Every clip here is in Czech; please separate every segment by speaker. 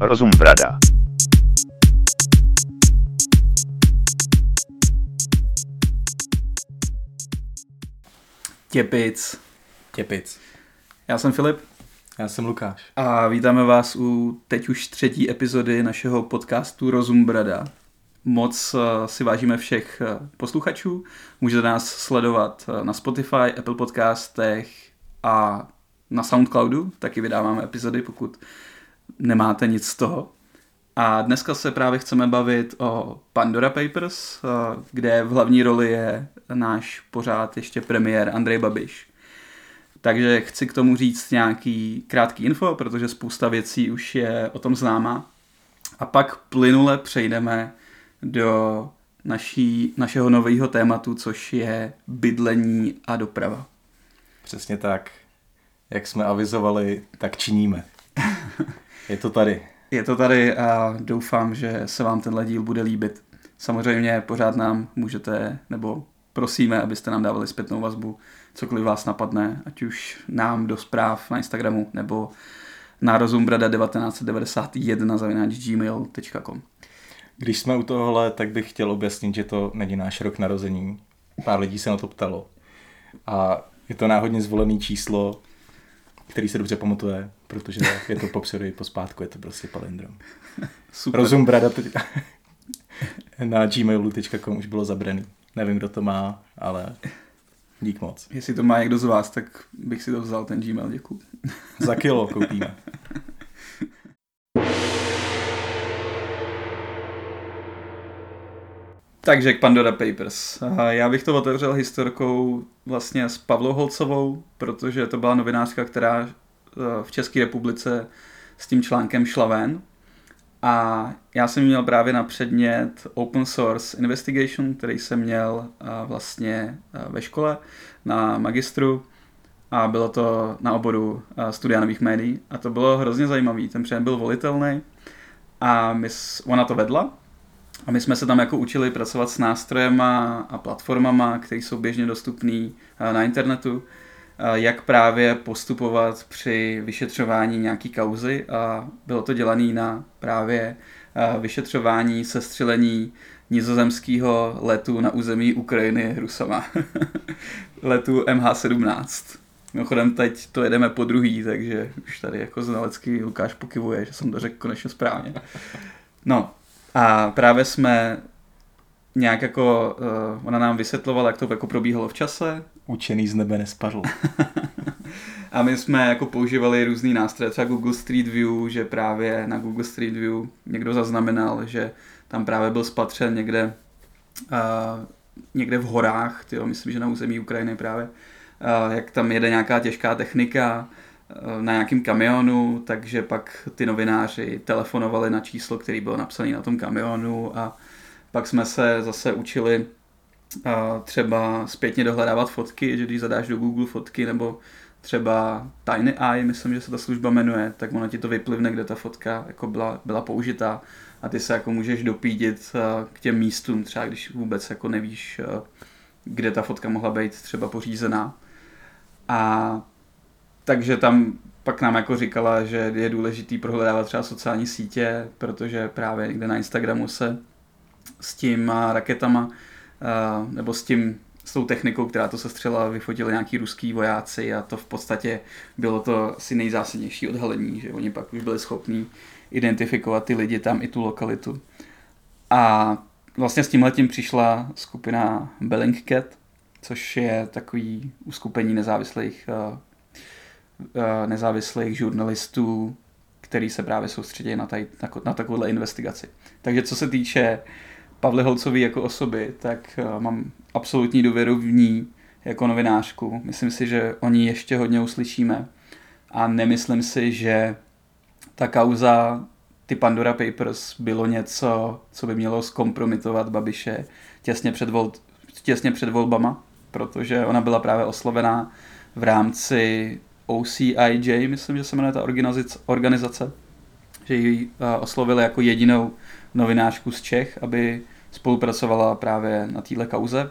Speaker 1: Rozum brada.
Speaker 2: Těpic.
Speaker 3: Těpic.
Speaker 2: Já jsem Filip
Speaker 3: Já jsem Lukáš.
Speaker 2: a vítáme vás u teď už třetí epizody našeho podcastu Rozum Brada. Moc eh, si vážíme všech eh, posluchačů. Můžete nás sledovat eh, na Spotify, Apple Podcastech a na Soundcloudu. Taky vydáváme epizody, pokud nemáte nic z toho. A dneska se právě chceme bavit o Pandora Papers, eh, kde v hlavní roli je náš pořád ještě premiér Andrej Babiš. Takže chci k tomu říct nějaký krátký info, protože spousta věcí už je o tom známa. A pak plynule přejdeme do naší, našeho nového tématu, což je bydlení a doprava.
Speaker 3: Přesně tak. Jak jsme avizovali, tak činíme. Je to tady.
Speaker 2: Je to tady a doufám, že se vám tenhle díl bude líbit. Samozřejmě pořád nám můžete, nebo prosíme, abyste nám dávali zpětnou vazbu, cokoliv vás napadne, ať už nám do zpráv na Instagramu, nebo na rozumbrada1991 zavináč gmail.com.
Speaker 3: Když jsme u tohohle, tak bych chtěl objasnit, že to není náš rok narození. Pár lidí se na to ptalo. A je to náhodně zvolený číslo, který se dobře pamatuje, protože je to popředu i pospátku, je to prostě palindrom.
Speaker 2: Super.
Speaker 3: Rozum brada teď na gmailu.com už bylo zabraný. Nevím, kdo to má, ale dík moc.
Speaker 2: Jestli to má někdo z vás, tak bych si to vzal, ten Gmail, děkuji.
Speaker 3: Za kilo koupíme.
Speaker 2: Takže k Pandora Papers. A Já bych to otevřel historkou vlastně s Pavlou Holcovou, protože to byla novinářka, která eh, v České republice s tím článkem šla ven. A já jsem měl právě na předmět Open Source Investigation, který jsem měl eh, vlastně eh, ve škole na magistru. A bylo to na oboru eh, studia nových médií. A to bylo hrozně zajímavý. Ten předmět byl volitelný. A my, ona to vedla. A my jsme se tam jako učili pracovat s nástrojema a platformama, které jsou běžně dostupné na internetu, jak právě postupovat při vyšetřování nějaký kauzy a bylo to dělané na právě a, vyšetřování sestřelení nizozemského letu na území Ukrajiny Rusama. letu MH17. Mimochodem teď to jedeme po druhý, takže už tady jako znalecký Lukáš pokivuje, že jsem to řekl konečně správně. No a právě jsme nějak jako, uh, ona nám vysvětlovala, jak to jako probíhalo v čase,
Speaker 3: Učený z nebe nespadl.
Speaker 2: a my jsme jako používali různý nástroje, třeba Google Street View, že právě na Google Street View někdo zaznamenal, že tam právě byl spatřen někde, uh, někde v horách, tyjo, myslím, že na území Ukrajiny právě, uh, jak tam jede nějaká těžká technika na nějakém kamionu, takže pak ty novináři telefonovali na číslo, který bylo napsané na tom kamionu a pak jsme se zase učili třeba zpětně dohledávat fotky, že když zadáš do Google fotky nebo třeba Tiny Eye, myslím, že se ta služba jmenuje, tak ono ti to vyplivne, kde ta fotka jako byla, byla použitá a ty se jako můžeš dopídit uh, k těm místům, třeba když vůbec jako nevíš, uh, kde ta fotka mohla být třeba pořízená. A takže tam pak nám jako říkala, že je důležitý prohledávat třeba sociální sítě, protože právě někde na Instagramu se s těma raketama uh, nebo s tím s tou technikou, která to sestřela, vyfotili nějaký ruský vojáci a to v podstatě bylo to asi nejzásadnější odhalení, že oni pak už byli schopní identifikovat ty lidi tam i tu lokalitu. A vlastně s tímhletím přišla skupina Bellingcat, což je takový uskupení nezávislých, uh, uh, nezávislých žurnalistů, který se právě soustředí na, na, na takovouhle investigaci. Takže co se týče Pavly Holcový jako osoby, tak uh, mám absolutní důvěru v ní jako novinářku. Myslím si, že o ní ještě hodně uslyšíme a nemyslím si, že ta kauza, ty Pandora Papers, bylo něco, co by mělo zkompromitovat Babiše těsně před, vol, těsně před volbama, protože ona byla právě oslovená v rámci OCIJ, myslím, že se jmenuje ta organizace, že ji uh, oslovili jako jedinou novinářku z Čech, aby spolupracovala právě na téhle kauze.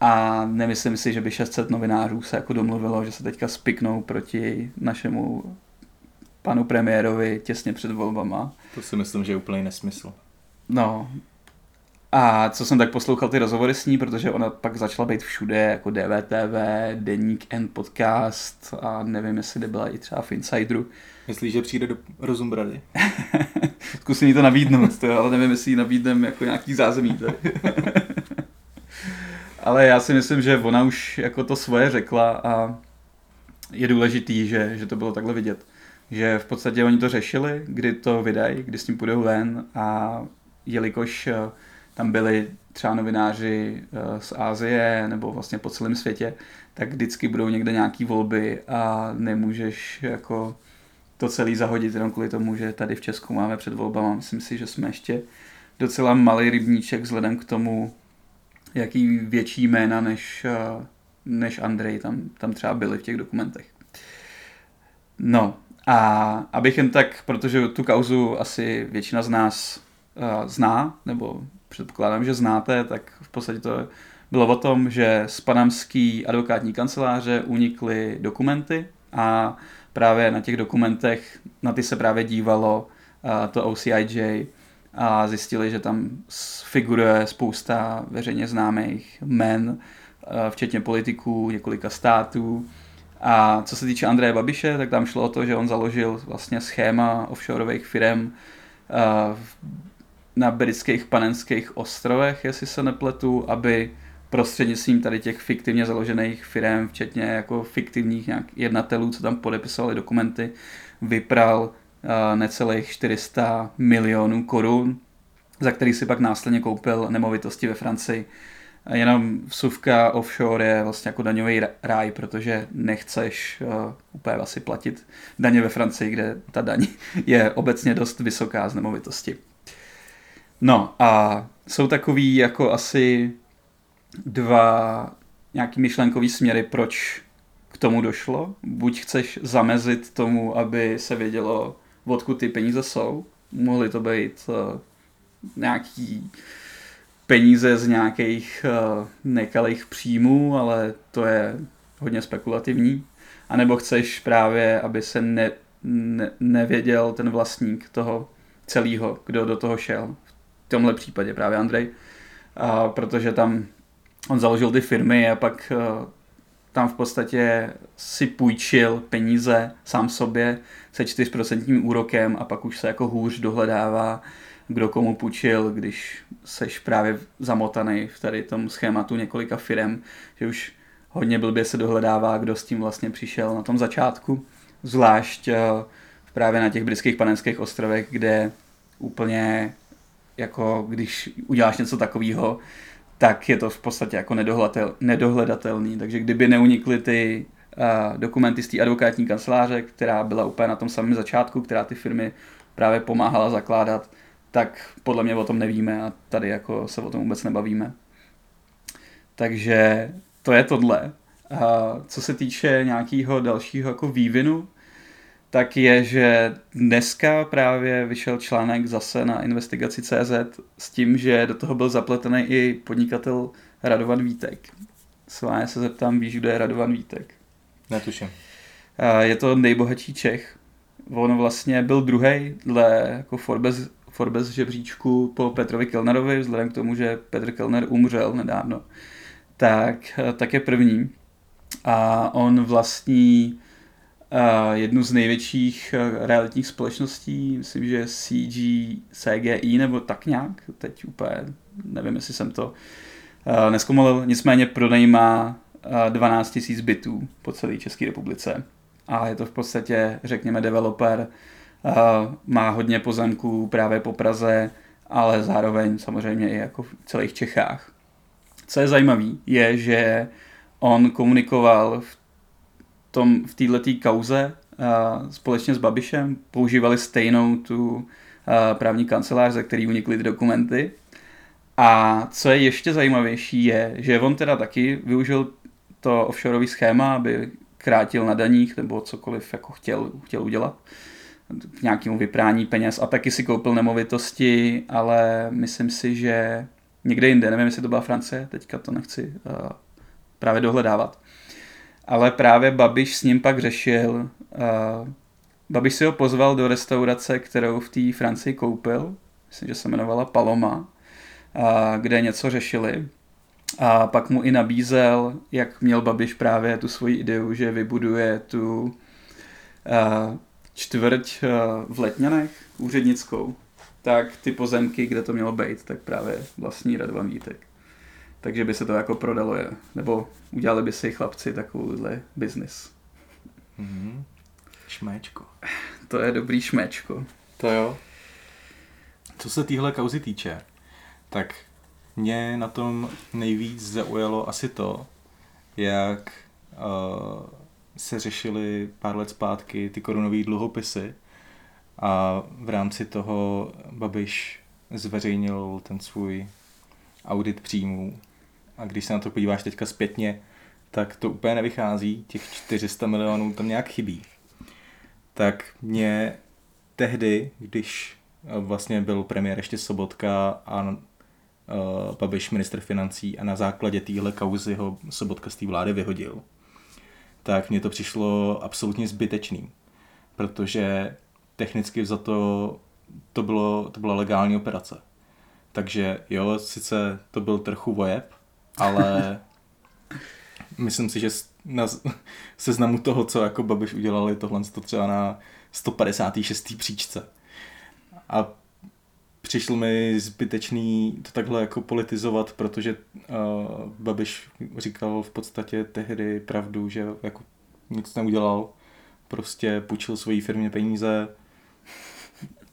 Speaker 2: A nemyslím si, že by 600 novinářů se jako domluvilo, že se teďka spiknou proti našemu panu premiérovi těsně před volbama.
Speaker 3: To si myslím, že je úplný nesmysl.
Speaker 2: No, a co jsem tak poslouchal ty rozhovory s ní, protože ona pak začala být všude, jako DVTV, Deník N podcast a nevím, jestli byla i třeba v Insideru.
Speaker 3: Myslíš, že přijde do Rozumbrady?
Speaker 2: Zkusím jí to nabídnout, to, ale nevím, jestli jí nabídnem jako nějaký zázemí. Ale já si myslím, že ona už jako to svoje řekla a je důležitý, že, že to bylo takhle vidět. Že v podstatě oni to řešili, kdy to vydají, kdy s tím půjdou ven a jelikož tam byli třeba novináři eh, z Ázie nebo vlastně po celém světě, tak vždycky budou někde nějaký volby a nemůžeš jako to celý zahodit jenom kvůli tomu, že tady v Česku máme před volbama. Myslím si, že jsme ještě docela malý rybníček vzhledem k tomu, jaký větší jména než, eh, než Andrej tam, tam třeba byly v těch dokumentech. No a abych jen tak, protože tu kauzu asi většina z nás uh, zná, nebo předpokládám, že znáte, tak v podstatě to bylo o tom, že z panamský advokátní kanceláře unikly dokumenty a právě na těch dokumentech, na ty se právě dívalo to OCIJ a zjistili, že tam figuruje spousta veřejně známých men, včetně politiků několika států. A co se týče Andreje Babiše, tak tam šlo o to, že on založil vlastně schéma offshoreových firm na britských panenských ostrovech, jestli se nepletu, aby prostřednictvím tady těch fiktivně založených firm, včetně jako fiktivních nějak jednatelů, co tam podepisovali dokumenty, vypral uh, necelých 400 milionů korun, za který si pak následně koupil nemovitosti ve Francii. Jenom vsuvka offshore je vlastně jako daňový ráj, protože nechceš uh, úplně asi platit daně ve Francii, kde ta daň je obecně dost vysoká z nemovitosti. No a jsou takový jako asi dva nějaký myšlenkový směry, proč k tomu došlo. Buď chceš zamezit tomu, aby se vědělo, odkud ty peníze jsou. Mohly to být uh, nějaký peníze z nějakých uh, nekalých příjmů, ale to je hodně spekulativní. A nebo chceš právě, aby se ne, ne, nevěděl ten vlastník toho celého, kdo do toho šel tomhle případě právě Andrej, a protože tam on založil ty firmy a pak uh, tam v podstatě si půjčil peníze sám sobě se 4% úrokem a pak už se jako hůř dohledává, kdo komu půjčil, když seš právě zamotaný v tady tom schématu několika firm, že už hodně blbě se dohledává, kdo s tím vlastně přišel na tom začátku, zvlášť uh, právě na těch britských panenských ostrovech, kde úplně jako když uděláš něco takového, tak je to v podstatě jako nedohledatelný. Takže kdyby neunikly ty uh, dokumenty z té advokátní kanceláře, která byla úplně na tom samém začátku, která ty firmy právě pomáhala zakládat, tak podle mě o tom nevíme a tady jako se o tom vůbec nebavíme. Takže to je tohle. Uh, co se týče nějakého dalšího jako vývinu, tak je, že dneska právě vyšel článek zase na investigaci CZ s tím, že do toho byl zapletený i podnikatel Radovan Vítek. Sváně se zeptám, víš, kdo je Radovan Vítek?
Speaker 3: Netuším.
Speaker 2: Je to nejbohatší Čech. On vlastně byl druhý dle jako Forbes, Forbes žebříčku po Petrovi Kellnerovi, vzhledem k tomu, že Petr Kellner umřel nedávno. Tak, tak je první. A on vlastní jednu z největších eh, realitních společností, myslím, že CG, CGI nebo tak nějak, teď úplně nevím, jestli jsem to uh, neskomolil, nicméně pronajímá 12 000 bytů po celé České republice a je to v podstatě, řekněme, developer, má hodně pozemků právě po Praze, ale zároveň samozřejmě i jako v celých Čechách. Co je zajímavé, je, že on komunikoval v tom, v této kauze uh, společně s Babišem používali stejnou tu uh, právní kancelář, za který unikly ty dokumenty. A co je ještě zajímavější je, že on teda taky využil to offshoreový schéma, aby krátil na daních nebo cokoliv jako chtěl, chtěl udělat. K nějakému vyprání peněz. A taky si koupil nemovitosti, ale myslím si, že někde jinde, nevím, jestli to byla Francie, teďka to nechci uh, právě dohledávat, ale právě Babiš s ním pak řešil, Babiš si ho pozval do restaurace, kterou v té Francii koupil, myslím, že se jmenovala Paloma, kde něco řešili. A pak mu i nabízel, jak měl Babiš právě tu svoji ideu, že vybuduje tu čtvrť v Letňanech úřednickou, tak ty pozemky, kde to mělo být, tak právě vlastní Radovan Vítek. Takže by se to jako prodalo, je. nebo udělali by si chlapci takovýhle biznis.
Speaker 3: Mm-hmm. Šméčko.
Speaker 2: To je dobrý šméčko.
Speaker 3: To jo. Co se téhle kauzy týče, tak mě na tom nejvíc zaujalo asi to, jak uh, se řešily pár let zpátky ty korunové dluhopisy a v rámci toho Babiš zveřejnil ten svůj audit příjmů. A když se na to podíváš teďka zpětně, tak to úplně nevychází, těch 400 milionů tam nějak chybí. Tak mě tehdy, když eh, vlastně byl premiér ještě Sobotka a uh, Babiš minister financí a na základě téhle kauzy ho Sobotka z té vlády vyhodil, tak mně to přišlo absolutně zbytečný, protože technicky za to to, bylo, to byla legální operace. Takže jo, sice to byl trochu vojeb, ale myslím si, že na seznamu toho, co jako Babiš udělali, tohle to třeba na 156. příčce. A přišlo mi zbytečný to takhle jako politizovat, protože uh, Babiš říkal v podstatě tehdy pravdu, že jako nic neudělal, prostě půjčil svojí firmě peníze,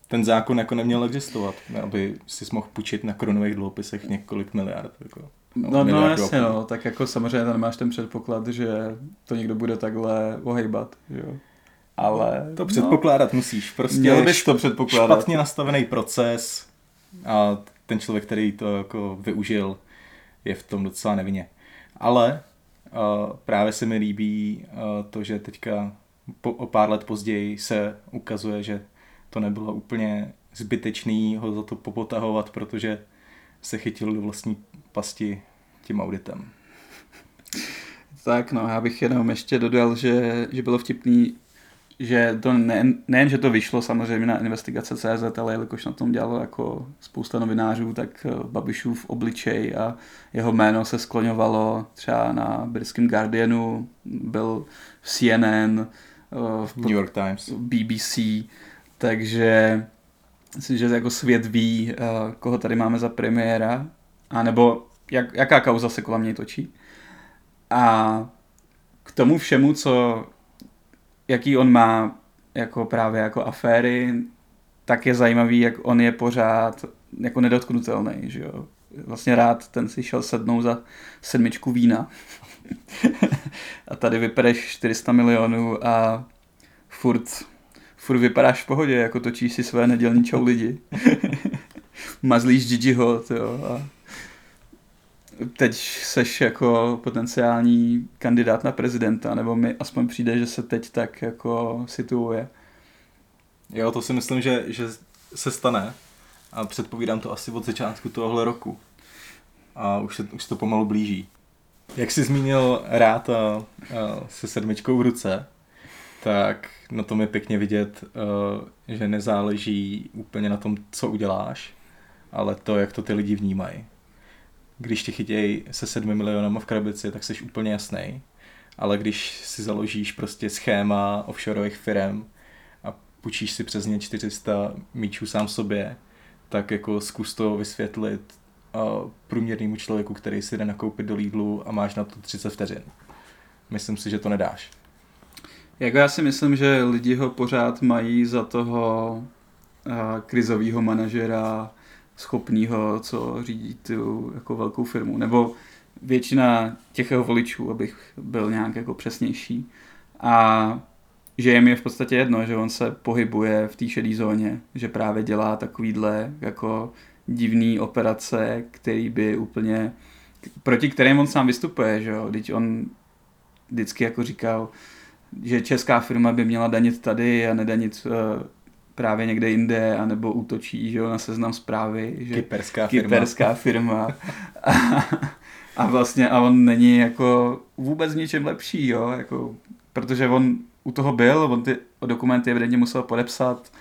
Speaker 3: ten zákon jako neměl existovat, aby si mohl půjčit na korunových dluhopisech několik miliard. Jako.
Speaker 2: No, no, no jasně, no, tak jako samozřejmě tam máš ten předpoklad, že to někdo bude takhle ohejbat, jo. Ale...
Speaker 3: To předpokládat no, musíš, prostě
Speaker 2: měl bys to předpokládat.
Speaker 3: špatně nastavený proces a ten člověk, který to jako využil, je v tom docela nevinně. Ale uh, právě se mi líbí uh, to, že teďka po, o pár let později se ukazuje, že to nebylo úplně zbytečný ho za to popotahovat, protože se chytil do vlastní pasti tím auditem.
Speaker 2: Tak no, já bych jenom ještě dodal, že, že bylo vtipný, že to ne, nejen, že to vyšlo samozřejmě na investigace CZ, ale jelikož na tom dělalo jako spousta novinářů, tak eh, Babišův obličej a jeho jméno se skloňovalo třeba na britském Guardianu, byl v CNN,
Speaker 3: eh, v New York Times,
Speaker 2: BBC, takže myslím, že jako svět ví, eh, koho tady máme za premiéra, a nebo jak, jaká kauza se kolem něj točí. A k tomu všemu, co, jaký on má jako právě jako aféry, tak je zajímavý, jak on je pořád jako nedotknutelný, že jo. Vlastně rád ten si šel sednout za sedmičku vína. a tady vypereš 400 milionů a furt furt vypadáš v pohodě, jako točíš si své nedělní čau lidi. Mazlíš Gigiho, jo, a teď seš jako potenciální kandidát na prezidenta, nebo mi aspoň přijde, že se teď tak jako situuje.
Speaker 3: Jo, to si myslím, že, že se stane a předpovídám to asi od začátku tohohle roku. A už se, už se to pomalu blíží. Jak jsi zmínil rád a, a se sedmičkou v ruce, tak na tom je pěkně vidět, eh, že nezáleží úplně na tom, co uděláš, ale to, jak to ty lidi vnímají. Když tě chytějí se sedmi milionama v krabici, tak jsi úplně jasný. Ale když si založíš prostě schéma offshoreových firm a půjčíš si přes ně 400 míčů sám sobě, tak jako zkus to vysvětlit uh, průměrnému člověku, který si jde nakoupit do Lidlu a máš na to 30 vteřin. Myslím si, že to nedáš.
Speaker 2: Jako já si myslím, že lidi ho pořád mají za toho uh, krizového manažera, schopného, co řídí tu jako velkou firmu. Nebo většina těch jeho voličů, abych byl nějak jako přesnější. A že jim je v podstatě jedno, že on se pohybuje v té šedé zóně, že právě dělá takovýhle jako divný operace, který by úplně, proti kterým on sám vystupuje, že jo, teď on vždycky jako říkal, že česká firma by měla danit tady a nedanit uh, právě někde jinde, anebo útočí že jo, na seznam zprávy. Že
Speaker 3: kyperská firma.
Speaker 2: Kyperská firma. a, a vlastně a on není jako vůbec ničem lepší, jo, jako, protože on u toho byl, on ty dokumenty evidentně musel podepsat,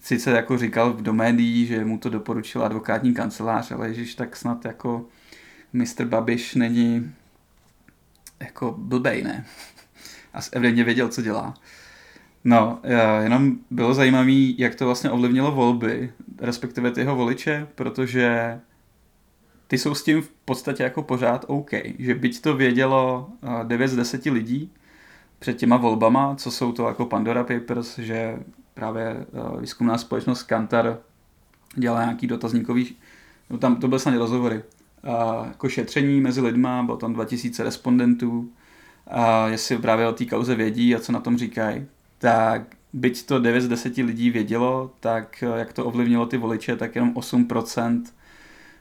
Speaker 2: sice jako říkal do médií, že mu to doporučil advokátní kancelář, ale ježiš, tak snad jako Mr. Babiš není jako blbej, ne? A evidentně věděl, co dělá. No, jenom bylo zajímavé, jak to vlastně ovlivnilo volby, respektive ty jeho voliče, protože ty jsou s tím v podstatě jako pořád OK. Že byť to vědělo 9 z 10 lidí před těma volbama, co jsou to jako Pandora Papers, že právě výzkumná společnost Kantar dělá nějaký dotazníkový, no tam to byly snad rozhovory, jako šetření mezi lidma, bylo tam 2000 respondentů, a jestli právě o té kauze vědí a co na tom říkají, tak byť to 9 z 10 lidí vědělo, tak jak to ovlivnilo ty voliče, tak jenom 8%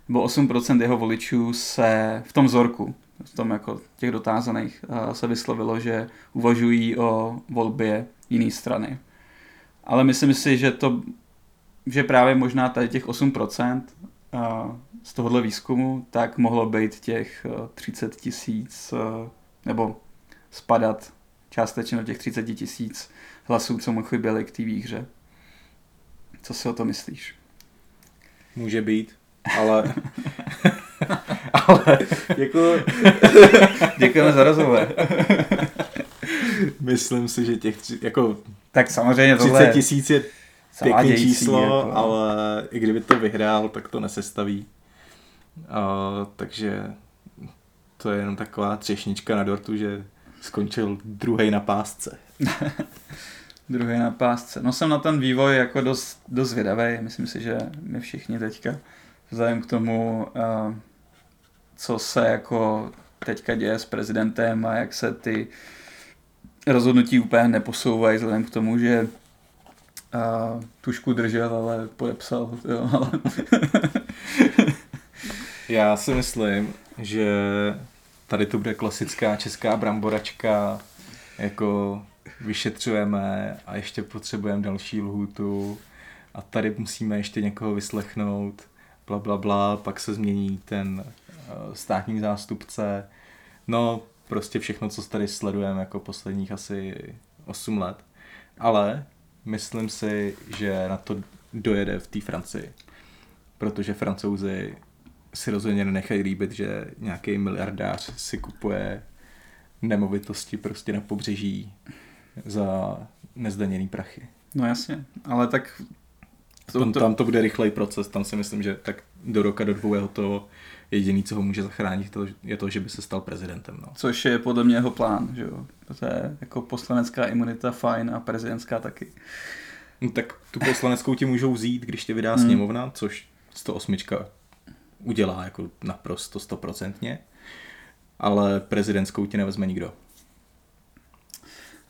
Speaker 2: nebo 8% jeho voličů se v tom vzorku, v tom jako těch dotázaných, se vyslovilo, že uvažují o volbě jiné strany. Ale myslím si, že to, že právě možná tady těch 8% z tohohle výzkumu, tak mohlo být těch 30 tisíc, nebo spadat částečně do těch 30 tisíc hlasů, co mu chyběly k té výhře. Co si o to myslíš?
Speaker 3: Může být, ale... ale jako...
Speaker 2: Děkujeme za rozhovor.
Speaker 3: Myslím si, že těch tři, jako...
Speaker 2: Tak samozřejmě
Speaker 3: 30 tisíc je pěkný číslo, jako... ale i kdyby to vyhrál, tak to nesestaví. Uh, takže to je jenom taková třešnička na dortu, že skončil druhý na pásce.
Speaker 2: druhý na pásce. No jsem na ten vývoj jako dost, dost zvědavý. Myslím si, že my všichni teďka vzhledem k tomu, uh, co se jako teďka děje s prezidentem a jak se ty rozhodnutí úplně neposouvají vzhledem k tomu, že uh, tušku držel, ale podepsal. Jo, ale...
Speaker 3: Já si myslím, že tady to bude klasická česká bramboračka, jako vyšetřujeme a ještě potřebujeme další lhůtu a tady musíme ještě někoho vyslechnout, bla, bla, bla, pak se změní ten uh, státní zástupce. No, prostě všechno, co tady sledujeme jako posledních asi 8 let. Ale myslím si, že na to dojede v té Francii. Protože francouzi si rozhodně nenechají líbit, že nějaký miliardář si kupuje nemovitosti prostě na pobřeží za nezdaněný prachy.
Speaker 2: No jasně, ale tak...
Speaker 3: To, tam, to... tam to bude rychlej proces, tam si myslím, že tak do roka, do dvou jeho to jediný, co ho může zachránit, to, je to, že by se stal prezidentem. No.
Speaker 2: Což je podle mě jeho plán, že jo. To je jako poslanecká imunita fajn a prezidentská taky.
Speaker 3: No, tak tu poslaneckou ti můžou vzít, když tě vydá hmm. sněmovna, což 108 udělá jako naprosto stoprocentně, ale prezidentskou ti nevezme nikdo.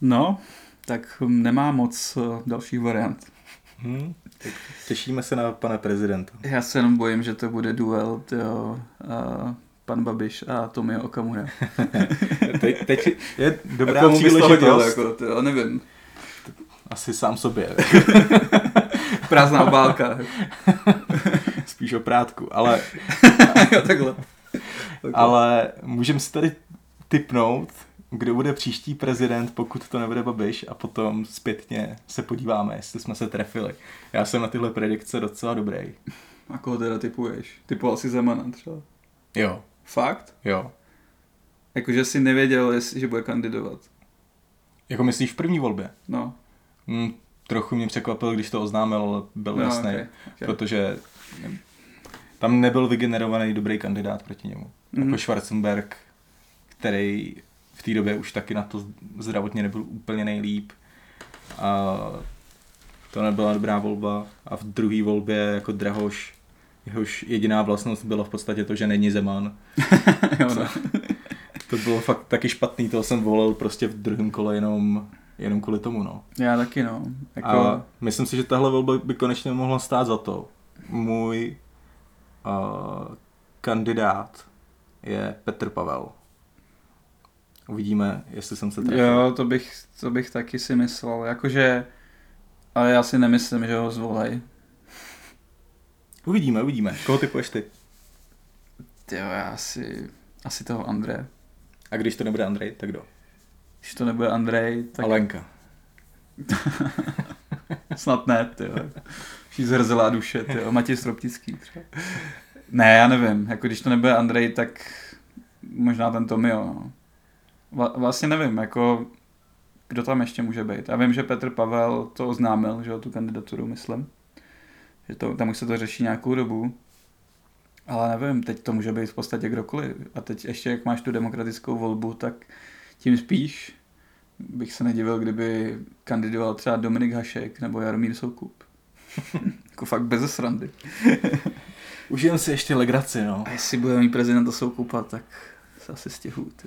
Speaker 2: No, tak nemá moc eh, dalších variant.
Speaker 3: Hmm, tak těšíme se na pana prezidenta.
Speaker 2: Já se jenom bojím, že to bude duel tyjo, uh, pan Babiš a Tomio Okamura.
Speaker 3: teď, teď je dobrá jako příležitost.
Speaker 2: Jako, tyjo, nevím.
Speaker 3: Asi sám sobě.
Speaker 2: Prázdná obálka.
Speaker 3: Spíš o prátku, ale...
Speaker 2: jo, takhle.
Speaker 3: Okay. Ale můžeme si tady typnout, kdo bude příští prezident, pokud to nebude Babiš a potom zpětně se podíváme, jestli jsme se trefili. Já jsem na tyhle predikce docela dobrý.
Speaker 2: A koho teda typuješ? Typoval si Zemana třeba?
Speaker 3: Jo.
Speaker 2: Fakt?
Speaker 3: Jo.
Speaker 2: Jakože jsi nevěděl, jestli, že bude kandidovat.
Speaker 3: Jako myslíš v první volbě?
Speaker 2: No.
Speaker 3: Mm, trochu mě překvapil, když to oznámil, ale byl no, jasný, okay, okay. protože tam nebyl vygenerovaný dobrý kandidát proti němu. Mm. Jako Schwarzenberg, který v té době už taky na to zdravotně nebyl úplně nejlíp. A to nebyla dobrá volba. A v druhé volbě jako Drahoš, jehož jediná vlastnost byla v podstatě to, že není Zeman. jo, no. to bylo fakt taky špatný, toho jsem volil prostě v druhém kole jenom, jenom kvůli tomu, no.
Speaker 2: Já taky, no.
Speaker 3: Jako... A myslím si, že tahle volba by konečně mohla stát za to. Můj kandidát je Petr Pavel. Uvidíme, jestli jsem se trefil.
Speaker 2: Jo, to bych, to bych taky si myslel. Jakože, ale já si nemyslím, že ho zvolej.
Speaker 3: Uvidíme, uvidíme. Koho typuješ ty?
Speaker 2: Jo, já asi, asi toho Andreje.
Speaker 3: A když to nebude Andrej, tak kdo?
Speaker 2: Když to nebude Andrej, tak...
Speaker 3: Alenka.
Speaker 2: Snad ne, ty Vší zhrzelá duše, ty Matěj Stroptický třeba. Ne, já nevím, jako když to nebude Andrej, tak možná ten Tomio, no. Vla, vlastně nevím, jako kdo tam ještě může být. Já vím, že Petr Pavel to oznámil, že o tu kandidaturu myslím. Že to, tam už se to řeší nějakou dobu. Ale nevím, teď to může být v podstatě kdokoliv. A teď ještě, jak máš tu demokratickou volbu, tak tím spíš bych se nedivil, kdyby kandidoval třeba Dominik Hašek nebo Jaromír Soukup. jako fakt bez srandy.
Speaker 3: Užijem si ještě legraci, no.
Speaker 2: A jestli bude mít prezidenta Soukupa, tak se asi stěhuju.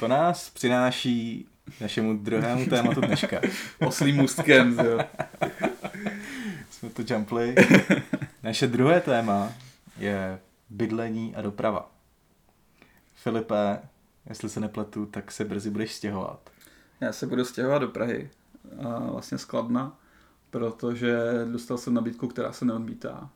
Speaker 3: to nás přináší našemu druhému tématu dneška.
Speaker 2: Oslým můstkem, jo.
Speaker 3: Jsme to jumpli. Naše druhé téma je bydlení a doprava. Filipe, jestli se nepletu, tak se brzy budeš stěhovat.
Speaker 2: Já se budu stěhovat do Prahy, a vlastně skladna, protože dostal jsem nabídku, která se neodmítá.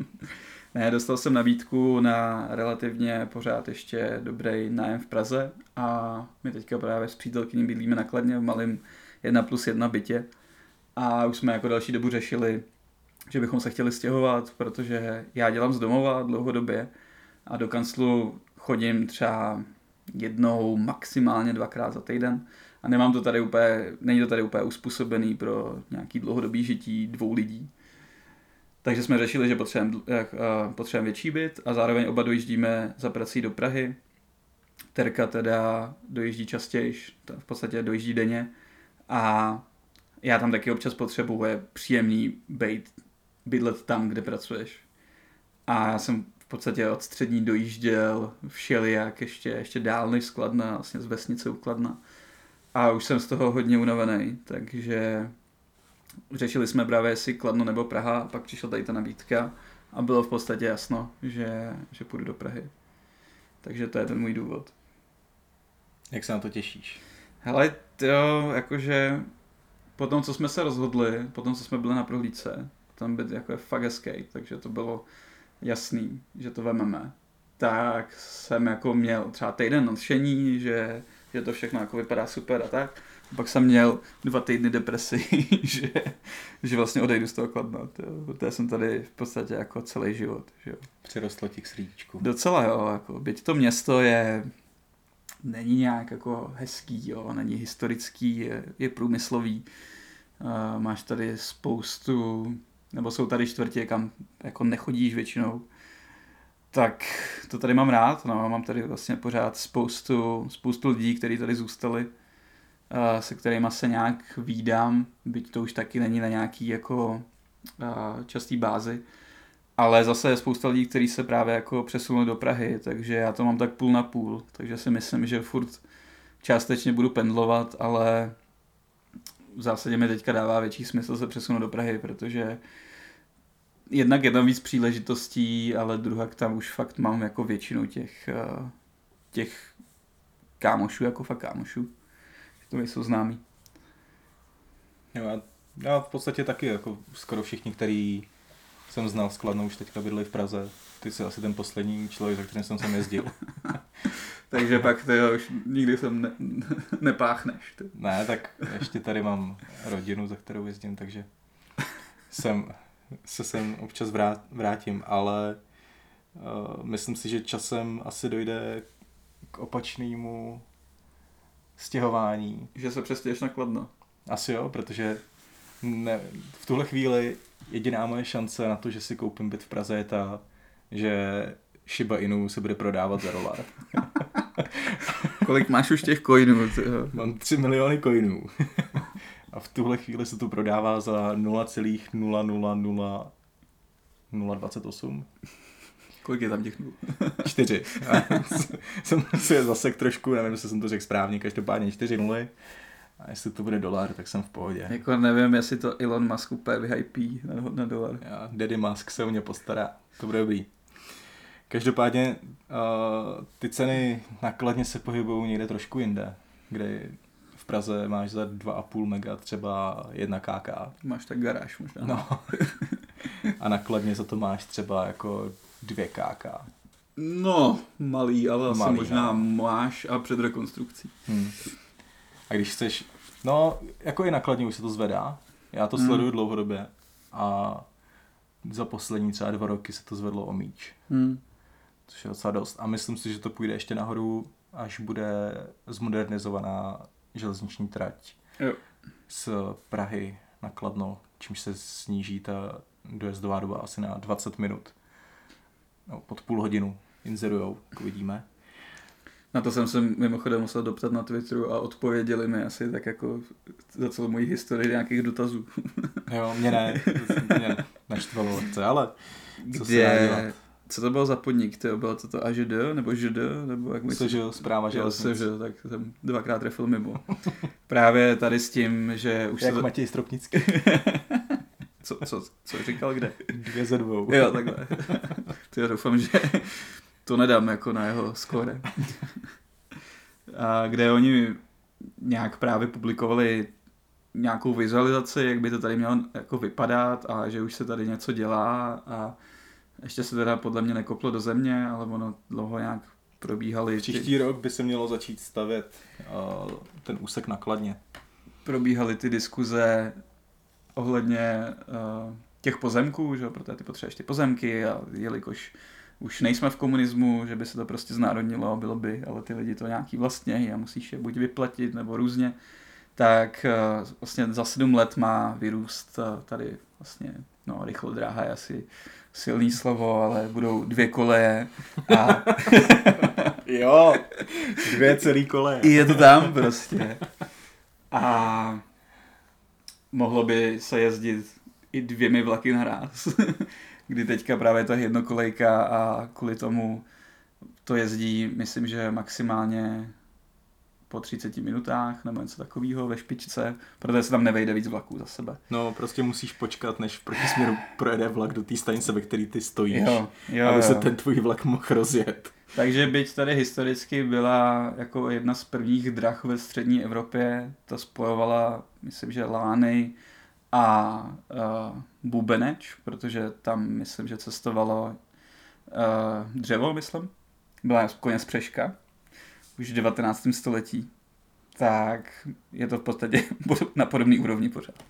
Speaker 2: ne, dostal jsem nabídku na relativně pořád ještě dobrý nájem v Praze a my teďka právě s přítelkyní bydlíme nakladně v malém 1 plus 1 bytě a už jsme jako další dobu řešili, že bychom se chtěli stěhovat, protože já dělám z domova dlouhodobě a do kanclu chodím třeba jednou, maximálně dvakrát za týden a nemám to tady úplně, není to tady úplně uspůsobený pro nějaký dlouhodobý žití dvou lidí. Takže jsme řešili, že potřebujeme, potřebujeme větší byt a zároveň oba dojíždíme za prací do Prahy. Terka teda dojíždí častěji, v podstatě dojíždí denně a já tam taky občas potřebuji, je příjemný být, bydlet tam, kde pracuješ. A já jsem v podstatě od střední dojížděl všelijak ještě, ještě dál než Skladna, vlastně z vesnice ukladna. A už jsem z toho hodně unavený, takže řešili jsme právě jestli Kladno nebo Praha, a pak přišla tady ta nabídka a bylo v podstatě jasno, že, že půjdu do Prahy. Takže to je ten můj důvod.
Speaker 3: Jak se na to těšíš?
Speaker 2: Hele, jo, jakože po tom, co jsme se rozhodli, po tom, co jsme byli na prohlídce, tam byt jako je fakt hezký, takže to bylo jasný, že to vememe. Tak jsem jako měl třeba týden nadšení, že, že to všechno jako vypadá super a tak. A pak jsem měl dva týdny depresi, že, že vlastně odejdu z toho kladna. Protože jsem tady v podstatě jako celý život. Že jo.
Speaker 3: Přirostlo ti k srdíčku.
Speaker 2: Docela jo, jako, byť to město je není nějak jako hezký, jo, není historický, je, je průmyslový. Uh, máš tady spoustu, nebo jsou tady čtvrtě, kam jako nechodíš většinou. Tak to tady mám rád, no, mám tady vlastně pořád spoustu, spoustu lidí, kteří tady zůstali, uh, se kterými se nějak výdám, byť to už taky není na nějaký jako uh, častý bázi. Ale zase je spousta lidí, kteří se právě jako přesunuli do Prahy, takže já to mám tak půl na půl, takže si myslím, že furt částečně budu pendlovat, ale v zásadě mi teďka dává větší smysl se přesunout do Prahy, protože jednak je tam víc příležitostí, ale druhak tam už fakt mám jako většinu těch, eh, těch kámošů, jako fakt kámošů. To jsou známí.
Speaker 3: Jo, já, v podstatě taky, jako skoro všichni, kteří jsem znal skladnou, už teďka bydli v Praze. Ty jsi asi ten poslední člověk, za kterým jsem sem jezdil.
Speaker 2: Takže pak ty už nikdy jsem ne, nepáchneš. Ty.
Speaker 3: Ne, tak ještě tady mám rodinu, za kterou jezdím, takže jsem, se sem občas vrát, vrátím, ale uh, myslím si, že časem asi dojde k opačnému stěhování.
Speaker 2: Že se přestěješ na Kladno.
Speaker 3: Asi jo, protože ne, v tuhle chvíli jediná moje šance na to, že si koupím byt v Praze je ta, že Shiba Inu se bude prodávat za dolar.
Speaker 2: Kolik máš už těch coinů?
Speaker 3: Mám 3 miliony coinů. A v tuhle chvíli se to prodává za 0,000
Speaker 2: Kolik je tam těch nul?
Speaker 3: čtyři. jsem si zase trošku, nevím, jestli jsem to řekl správně, každopádně čtyři nuly. A jestli to bude dolar, tak jsem v pohodě.
Speaker 2: Jako nevím, jestli to Elon Musk úplně vyhypí na, na dolar.
Speaker 3: Já, Daddy Musk se o mě postará. To bude dobrý. Každopádně uh, ty ceny nakladně se pohybují někde trošku jinde, kde v Praze máš za 2,5 mega třeba 1 kk.
Speaker 2: Máš tak garáž možná.
Speaker 3: No. A nakladně za to máš třeba jako 2 kk.
Speaker 2: No, malý, ale asi
Speaker 3: Malý,
Speaker 2: možná
Speaker 3: no.
Speaker 2: máš a před rekonstrukcí.
Speaker 3: Hmm. A když chceš, no, jako i nakladně už se to zvedá. Já to
Speaker 2: Hmm.
Speaker 3: sleduju dlouhodobě a za poslední třeba dva roky se to zvedlo o míč,
Speaker 2: Hmm.
Speaker 3: Což je docela dost. A myslím si, že to půjde ještě nahoru, až bude zmodernizovaná železniční trať
Speaker 2: Jo.
Speaker 3: z Prahy na Kladno, čímž se sníží ta dojezdová doba asi na 20 minut. No, pod půl hodinu inzerujou, jak uvidíme.
Speaker 2: Na to jsem se mimochodem musel doptat na Twitteru a odpověděli mi asi tak jako za celou moji historii nějakých dotazů.
Speaker 3: Jo, mě ne, mě naštvalo lehce, ale co se dá
Speaker 2: Kde,
Speaker 3: dělat?
Speaker 2: Co to bylo za podnik? To bylo to to AŽD nebo ŽD? Nebo jak
Speaker 3: Se, že jo, zpráva železnic.
Speaker 2: že, tak jsem dvakrát trefil mimo. Právě tady s tím, že už
Speaker 3: Jak
Speaker 2: se...
Speaker 3: Matěj Stropnický.
Speaker 2: Co, co, co říkal kde?
Speaker 3: Dvě ze dvou.
Speaker 2: Jo, takhle. Ty já doufám, že to nedám jako na jeho skóre. A kde oni nějak právě publikovali nějakou vizualizaci, jak by to tady mělo jako vypadat a že už se tady něco dělá a ještě se teda podle mě nekoplo do země, ale ono dlouho nějak probíhaly ty,
Speaker 3: Příští rok by se mělo začít stavět uh, ten úsek nakladně.
Speaker 2: probíhaly ty diskuze ohledně uh, těch pozemků, že protože ty potřebuješ ty pozemky a jelikož už nejsme v komunismu, že by se to prostě znárodnilo a bylo by, ale ty lidi to nějaký vlastnějí a musíš je buď vyplatit nebo různě, tak uh, vlastně za sedm let má vyrůst tady vlastně, no rychlodráha je asi silný slovo, ale budou dvě koleje a
Speaker 3: Jo, dvě celý kole.
Speaker 2: je to tam prostě. A mohlo by se jezdit i dvěmi vlaky naraz. Kdy teďka právě to je jednokolejka a kvůli tomu to jezdí, myslím, že maximálně po 30 minutách nebo něco takového ve špičce, protože se tam nevejde víc vlaků za sebe.
Speaker 3: No, prostě musíš počkat, než v protisměru projede vlak do té stanice, ve které ty stojíš.
Speaker 2: Jo, jo,
Speaker 3: aby se
Speaker 2: jo.
Speaker 3: ten tvůj vlak mohl rozjet.
Speaker 2: Takže byť tady historicky byla jako jedna z prvních drah ve střední Evropě, to spojovala, myslím, že Lány a uh, Bubeneč, protože tam myslím, že cestovalo uh, dřevo, myslím. Byla konec přeška, už v 19. století. Tak je to v podstatě na podobné úrovni pořád.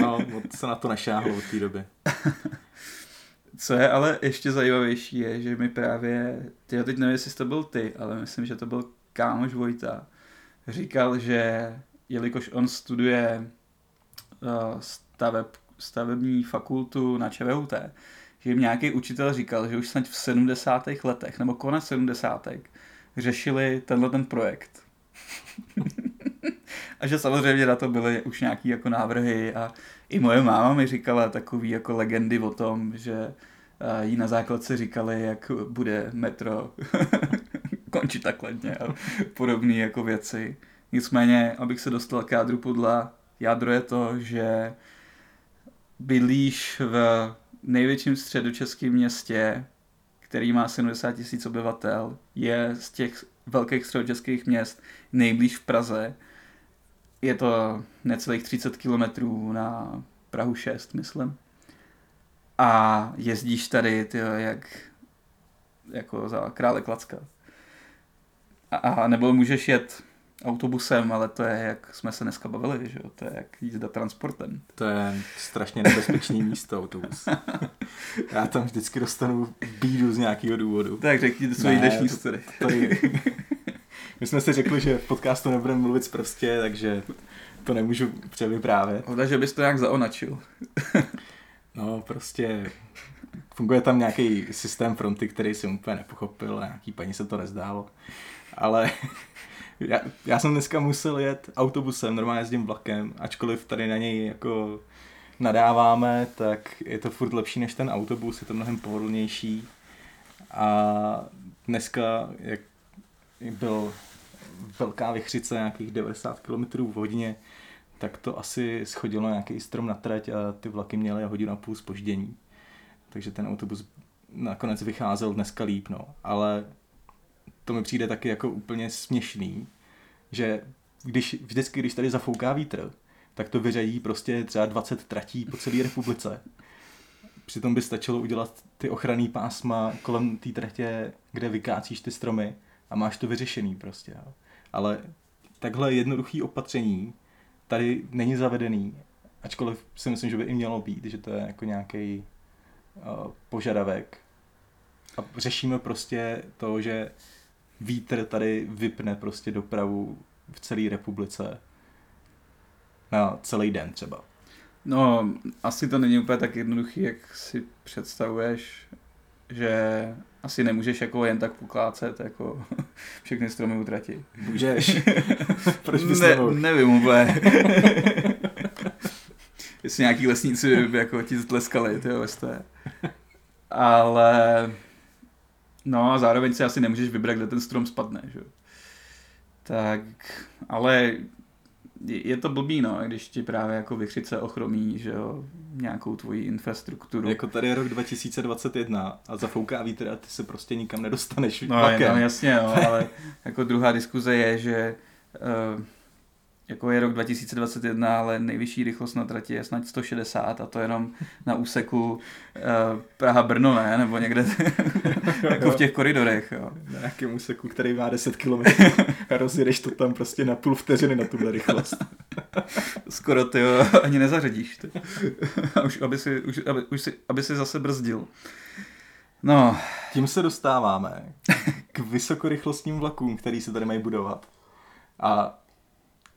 Speaker 3: No, se na to nešáhlo od té doby.
Speaker 2: Co je ale ještě zajímavější je, že mi právě, ty já teď nevím, jestli to byl ty, ale myslím, že to byl kámoš Vojta, říkal, že jelikož on studuje uh, staveb, stavební fakultu na ČVUT, že jim nějaký učitel říkal, že už snad v 70. letech, nebo konec 70. řešili tenhle ten projekt. a že samozřejmě na to byly už nějaký jako návrhy a i moje máma mi říkala takový jako legendy o tom, že eh, jí na základce říkali, jak bude metro končit takhle a podobné jako věci. Nicméně, abych se dostal k jádru pudla, jádro je to, že bydlíš v největším středočeském městě, který má 70 tisíc obyvatel, je z těch velkých středočeských měst nejblíž v Praze. Je to necelých 30 kilometrů na Prahu 6, myslím. A jezdíš tady, ty jak jako za krále Klacka. A, a nebo můžeš jet autobusem, ale to je, jak jsme se dneska bavili, že jo? To je jak jízda transportem.
Speaker 3: To je strašně nebezpečný místo, autobus. Já tam vždycky dostanu bídu z nějakého důvodu.
Speaker 2: Tak řekni svoji
Speaker 3: Ne,
Speaker 2: dnešní
Speaker 3: to-
Speaker 2: story.
Speaker 3: Tady... My jsme si řekli, že v podcastu nebudeme mluvit prostě, takže to nemůžu převyprávět.
Speaker 2: Hoda, že bys to nějak zaonačil.
Speaker 3: No, prostě funguje tam nějaký systém fronty, který jsem úplně nepochopil a nějaký paní se to nezdálo. Ale já, já jsem dneska musel jet autobusem, normálně jezdím vlakem, ačkoliv tady na něj jako nadáváme, tak je to furt lepší než ten autobus, je to mnohem pohodlnější. A dneska, jak byl velká vychřice, nějakých 90 km v hodině, tak to asi schodilo nějaký strom na trať a ty vlaky měly hodinu a půl spoždění. Takže ten autobus nakonec vycházel dneska líp, no. Ale to mi přijde taky jako úplně směšný, že když, vždycky, když tady zafouká vítr, tak to vyřadí prostě třeba 20 tratí po celé republice. Přitom by stačilo udělat ty ochranný pásma kolem té tratě, kde vykácíš ty stromy a máš to vyřešený prostě. Jo. Ale takhle jednoduchý opatření tady není zavedený, ačkoliv si myslím, že by i mělo být, že to je jako nějaký uh, požadavek. A řešíme prostě to, že vítr tady vypne prostě dopravu v celé republice na celý den třeba.
Speaker 2: No, asi to není úplně tak jednoduchý, jak si představuješ, že asi nemůžeš jako jen tak poklácet jako všechny stromy utratit.
Speaker 3: Můžeš. Proč bys
Speaker 2: ne, nevím úplně. Jestli nějaký lesníci by jako ti tleskali, ty Ale no a zároveň si asi nemůžeš vybrat, kde ten strom spadne, že? Tak, ale je to blbý, no, když ti právě jako vychřice ochromí, že jo, nějakou tvoji infrastrukturu.
Speaker 3: Jako tady je rok 2021 a zafouká vítr a ty se prostě nikam nedostaneš
Speaker 2: No, no jasně, no, ale jako druhá diskuze je, že uh, jako je rok 2021, ale nejvyšší rychlost na trati je snad 160 a to jenom na úseku uh, Praha-Brno, ne? Nebo někde jako v těch koridorech, jo.
Speaker 3: Na nějakém úseku, který má 10 km a rozjedeš to tam prostě na půl vteřiny na tuhle rychlost.
Speaker 2: Skoro ty jo, ani nezařadíš. Ty. A už, aby si, už, aby, už si, aby si zase brzdil. No,
Speaker 3: Tím se dostáváme k vysokorychlostním vlakům, který se tady mají budovat. A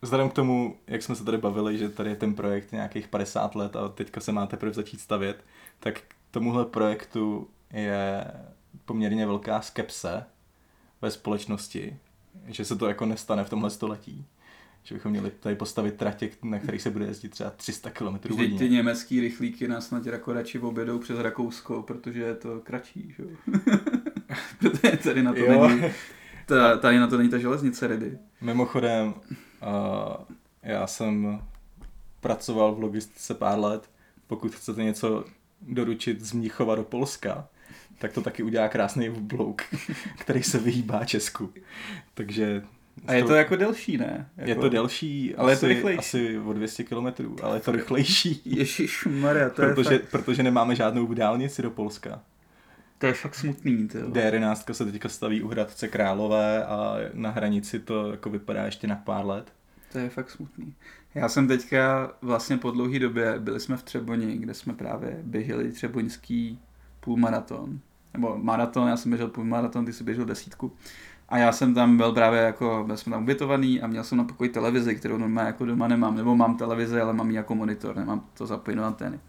Speaker 3: vzhledem k tomu, jak jsme se tady bavili, že tady je ten projekt nějakých 50 let a teďka se má teprve začít stavět, tak k tomuhle projektu je poměrně velká skepse ve společnosti, že se to jako nestane v tomhle století. Že bychom měli tady postavit tratě, na kterých se bude jezdit třeba 300 km
Speaker 2: vždyť ty
Speaker 3: hodině.
Speaker 2: německý rychlíky nás snad jako radši objedou přes Rakousko, protože je to kratší, že jo. protože tady na to
Speaker 3: Jo.
Speaker 2: není, ta, tady na to není ta železnice ready.
Speaker 3: Mimochodem, uh, já jsem pracoval v logistice pár let. Pokud chcete něco doručit z Mnichova do Polska, tak to taky udělá krásný blouk, který se vyhýbá Česku. Takže
Speaker 2: A je to jako delší, ne? Jako...
Speaker 3: je to delší,
Speaker 2: Ale je
Speaker 3: asi,
Speaker 2: to rychlejší.
Speaker 3: asi o 200 km, ale je to rychlejší,
Speaker 2: Ježíš Maria, to,
Speaker 3: protože,
Speaker 2: je fakt,
Speaker 3: protože nemáme žádnou dálnici do Polska.
Speaker 2: To je fakt smutný. Ty, jo.
Speaker 3: D11 se teďka staví u Hradce Králové a na hranici to jako vypadá ještě na pár let.
Speaker 2: To je fakt smutný. Já jsem teďka vlastně po dlouhé době, byli jsme v Třeboni, kde jsme právě běželi třeboňský půlmaraton. Nebo maraton, já jsem běžel půlmaraton, ty jsi běžel desítku. A já jsem tam byl právě jako, byl jsem tam ubytovaný a měl jsem na pokoji televizi, kterou normálně jako doma nemám. Nebo mám televizi, ale mám ji jako monitor, nemám to zapojeno antény.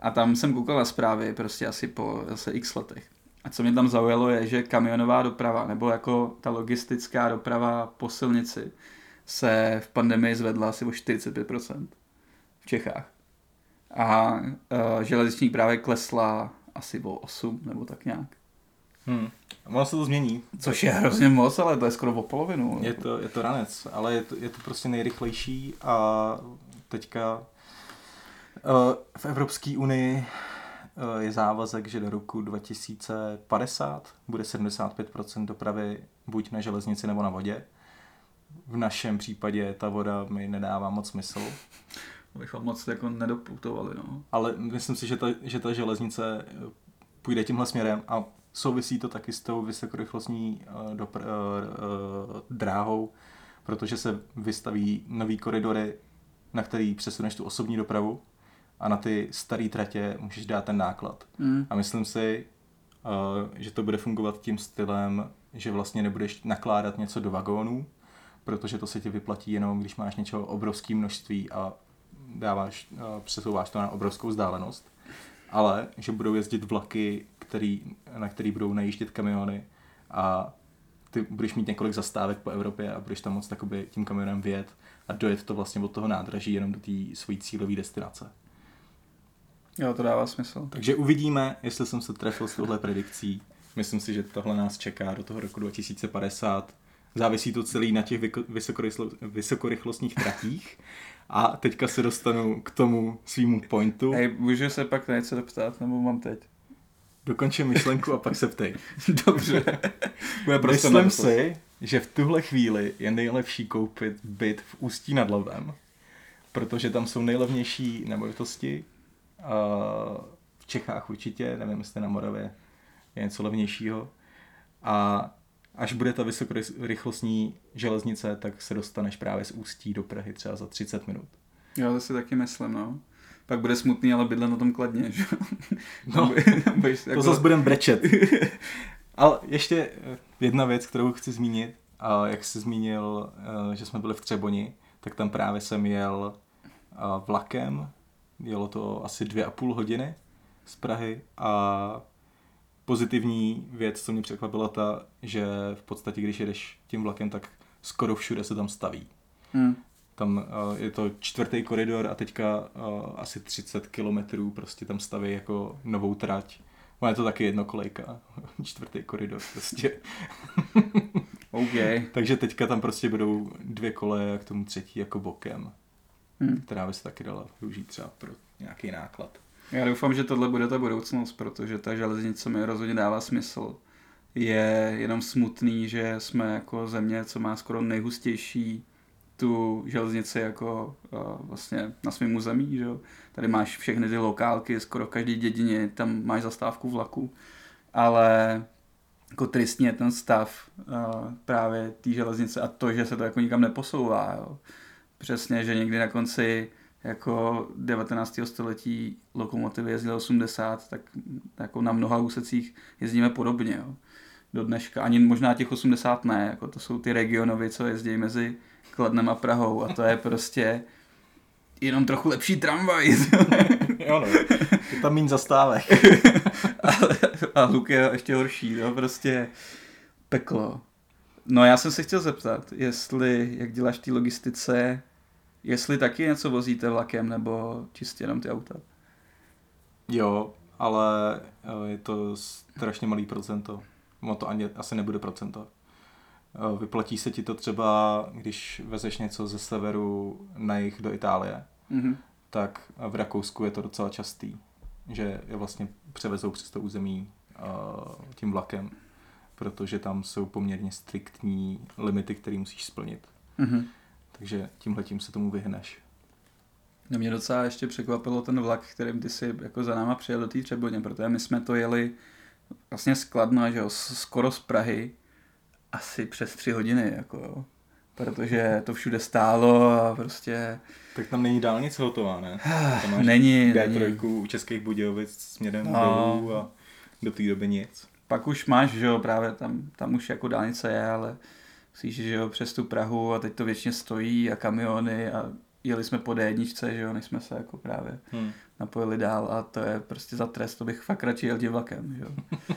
Speaker 2: A tam jsem koukal na zprávy prostě asi po zase x letech. A co mě tam zaujalo je, že kamionová doprava, nebo jako ta logistická doprava po silnici, se v pandemii zvedla asi o 45% v Čechách. A uh, železniční právě klesla asi o 8 nebo tak nějak.
Speaker 3: Hmm. Ono se to změní.
Speaker 2: Což je hrozně moc, ale to je skoro o polovinu.
Speaker 3: Je to, je to ranec, ale je to, je to prostě nejrychlejší a teďka v Evropské unii uh, je závazek, že do roku 2050 bude 75% dopravy buď na železnici nebo na vodě. V našem případě ta voda mi nedává moc smysl,
Speaker 2: Bychom moc jako nedopoutovali, no.
Speaker 3: ale myslím si, že ta, že ta železnice eh, půjde tímhle směrem a souvisí to taky s tou vysokorychlostní dopr- dráhou, protože se vystaví nový koridory, na který přesuneš tu osobní dopravu a na ty staré tratě můžeš dát ten náklad.
Speaker 2: Mm.
Speaker 3: A myslím si, uh, že to bude fungovat tím stylem, že vlastně nebudeš nakládat něco do vagónů, protože to se ti vyplatí jenom, když máš něčeho obrovské množství a dáváš, uh, přesouváš to na obrovskou vzdálenost, ale že budou jezdit vlaky, který, na který budou najíždět kamiony a ty budeš mít několik zastávek po Evropě a budeš tam moc tím kamionem vyjet a dojet to vlastně od toho nádraží jenom do té svojí cílové destinace.
Speaker 2: Jo, to dává smysl.
Speaker 3: Takže uvidíme, jestli jsem se trefil s touhle predikcí. Myslím si, že tohle nás čeká do toho roku 2050. Závisí to celý na těch vysokorychlostních tratích. A teďka se dostanu k tomu svýmu pointu.
Speaker 2: Hej, můžu se pak na něco doptat, nebo mám teď?
Speaker 3: Dokončím myšlenku a pak se ptej.
Speaker 2: Dobře. Bude prostor na
Speaker 3: Myslím si, že v tuhle chvíli je nejlepší koupit byt v Ústí nad Labem, protože tam jsou nejlevnější nemovitosti, v Čechách určitě, nevím, jestli na Moravě je něco levnějšího. A až bude ta vysokorychlostní železnice, tak se dostaneš právě z Ústí do Prahy třeba za 30 minut.
Speaker 2: Jo, to si taky myslím, no. Pak bude smutný, ale bydle na tom kladně, že?
Speaker 3: No, to jako... zase budem brečet. ale ještě eh, jedna věc, kterou chci zmínit, a jak jsi zmínil, eh, že jsme byli v Třeboni, tak tam právě jsem jel eh, vlakem, jelo to asi dvě a půl hodiny z Prahy a pozitivní věc, co mě překvapila ta, že v podstatě, když jedeš tím vlakem, tak skoro všude se tam staví. Hmm. Tam uh, je to čtvrtý koridor a teďka uh, asi 30 kilometrů prostě tam staví jako novou trať. Má je to taky jednokolejka, čtvrtý koridor prostě.
Speaker 2: okay.
Speaker 3: Takže teďka tam prostě budou dvě koleje a k tomu třetí jako bokem, hmm. která by se taky dala využít třeba pro nějaký náklad.
Speaker 2: Já doufám, že tohle bude ta budoucnost, protože ta železnice mi rozhodně dává smysl. Je jenom smutný, že jsme jako země, co má skoro nejhustější tu železnici jako uh, vlastně na svém území, že jo. Tady máš všechny ty lokálky, skoro každý dědině, tam máš zastávku vlaku, ale jako tristně ten stav uh, právě té železnice a to, že se to jako nikam neposouvá, jo. Přesně, že někdy na konci jako 19. století lokomotivy jezdily 80, tak jako na mnoha úsecích jezdíme podobně. Jo. Do dneška. Ani možná těch 80 ne, jako to jsou ty regionovy, co jezdí mezi Kladnem a Prahou a to je prostě jenom trochu lepší tramvaj.
Speaker 3: jo no, je tam méně zastávek.
Speaker 2: a, a hluk je ještě horší, no, prostě peklo. No já jsem se chtěl zeptat, jestli, jak děláš ty logistice, jestli taky něco vozíte vlakem, nebo čistě jenom ty auta?
Speaker 3: Jo, ale eh, je to strašně malý procento. No to ani asi nebude procento. Eh, vyplatí se ti to třeba, když vezeš něco ze severu na jich do Itálie, mm-hmm. tak v Rakousku je to docela častý, že je vlastně převezou přes to území uh, tím vlakem, protože tam jsou poměrně striktní limity, které musíš splnit. Mm-hmm. Takže tímhle tím se tomu vyhneš.
Speaker 2: No mě docela ještě překvapilo ten vlak, kterým ty si jako za náma přijel do té Třeboně, protože my jsme to jeli vlastně skladno, že jo, skoro z Prahy, asi přes tři hodiny, jako jo. Protože to všude stálo a prostě...
Speaker 3: Tak tam není dálnice hotová, ne?
Speaker 2: Tam máš není,
Speaker 3: D3 není. u Českých Budějovic směrem no. dolů a do té doby nic.
Speaker 2: Pak už máš, že jo, právě tam, tam už jako dálnice je, ale musíš, že jo, přes tu Prahu a teď to většině stojí a kamiony a jeli jsme po D1, že jo, než jsme se jako právě hmm. napojili dál a to je prostě za trest, to bych fakt radši jel tím vlakem, že jo.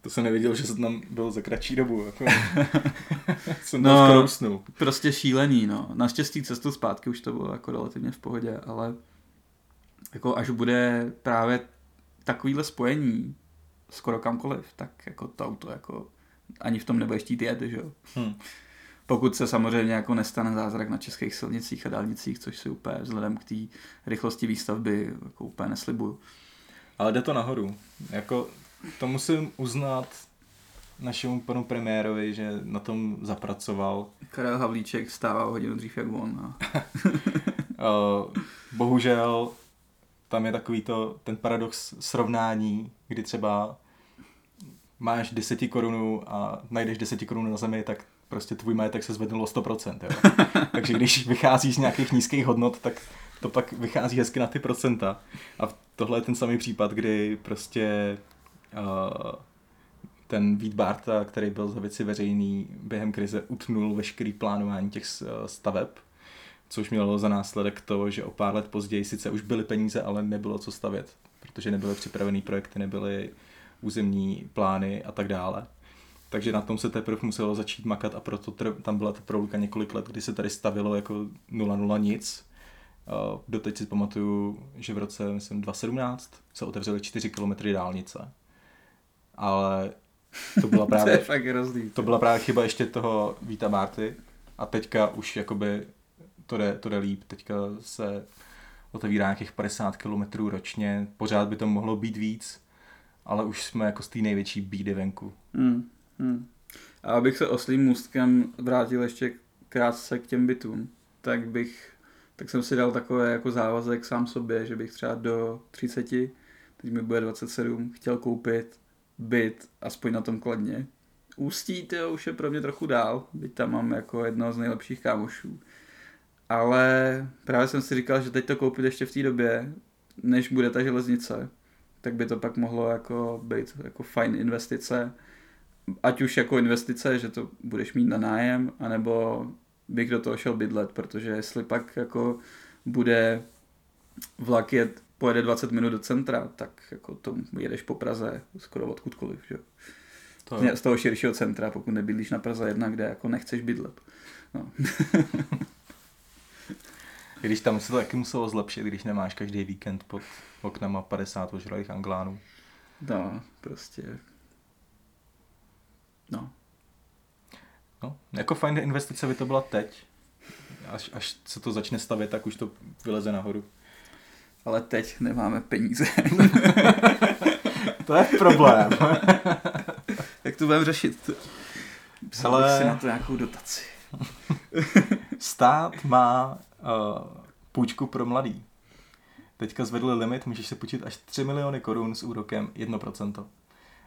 Speaker 3: to jsem nevěděl, že jsem tam byl za kratší dobu, jako. jsem no, skoro
Speaker 2: Prostě šílený, no. Naštěstí cestu zpátky už to bylo jako relativně v pohodě, ale jako až bude právě takovýhle spojení skoro kamkoliv, tak jako to auto jako ani v tom nebudeš chtít jet, že jo. Hmm. Pokud se samozřejmě jako nestane zázrak na českých silnicích a dálnicích, což si úplně vzhledem k té rychlosti výstavby jako úplně neslibuju.
Speaker 3: Ale jde to nahoru. Jako, to musím uznat našemu panu premiérovi, že na tom zapracoval.
Speaker 2: Karel Havlíček stává o hodinu dřív jak on. A...
Speaker 3: Eh, bohužel tam je takový to, ten paradox srovnání, kdy třeba máš 10 korunů a najdeš 10 korun na zemi, tak prostě tvůj majetek se zvednul o 100%. Jo? Takže když vycházíš z nějakých nízkých hodnot, tak to pak vychází hezky na ty procenta. A tohle je ten samý případ, kdy prostě uh, ten Vít Barta, který byl za věci veřejný během krize, utnul veškerý plánování těch staveb, což mělo za následek to, že o pár let později sice už byly peníze, ale nebylo co stavět, protože nebyly připravený projekty, nebyly územní plány a tak dále. Takže na tom se teprve muselo začít makat a proto tam byla ta proluka několik let, kdy se tady stavilo jako 0-0 nic. Doteď si pamatuju, že v roce myslím 2017 se otevřely 4 km dálnice. Ale to byla právě,
Speaker 2: to, je fakt rozdý,
Speaker 3: to byla právě chyba ještě toho Víta Marty a teďka už jakoby to jde, to jde líp. Teďka se otevírá nějakých 50 km ročně, pořád by to mohlo být víc, ale už jsme jako z té největší bídy venku.
Speaker 2: Hmm. Hmm. A abych se oslým můstkem vrátil ještě krátce k těm bytům, tak bych, tak jsem si dal takové jako závazek sám sobě, že bych třeba do 30 teď mi bude 27, chtěl koupit byt, aspoň na tom kladně. Ústí to už je pro mě trochu dál, byť tam mám jako jednoho z nejlepších kámošů. Ale právě jsem si říkal, že teď to koupit ještě v té době, než bude ta železnice, tak by to pak mohlo jako být jako fajn investice. Ať už jako investice, že to budeš mít na nájem, anebo bych do toho šel bydlet, protože jestli pak jako bude vlak jet, pojede 20 minut do centra, tak jako to jedeš po Praze skoro odkudkoliv, že? To Z toho širšího centra, pokud nebydlíš na Praze 1, kde jako nechceš bydlet. No.
Speaker 3: Když tam se to taky muselo zlepšit, když nemáš každý víkend pod oknama 50 ožralých anglánů.
Speaker 2: No, prostě. No.
Speaker 3: No, jako fajn investice by to byla teď. Až, až se to začne stavět, tak už to vyleze nahoru.
Speaker 2: Ale teď nemáme peníze.
Speaker 3: to je problém.
Speaker 2: Jak to budeme řešit? Psal Ale... si na to nějakou dotaci.
Speaker 3: Stát má půjčku pro mladý. Teďka zvedli limit, můžeš se půjčit až 3 miliony korun s úrokem 1%.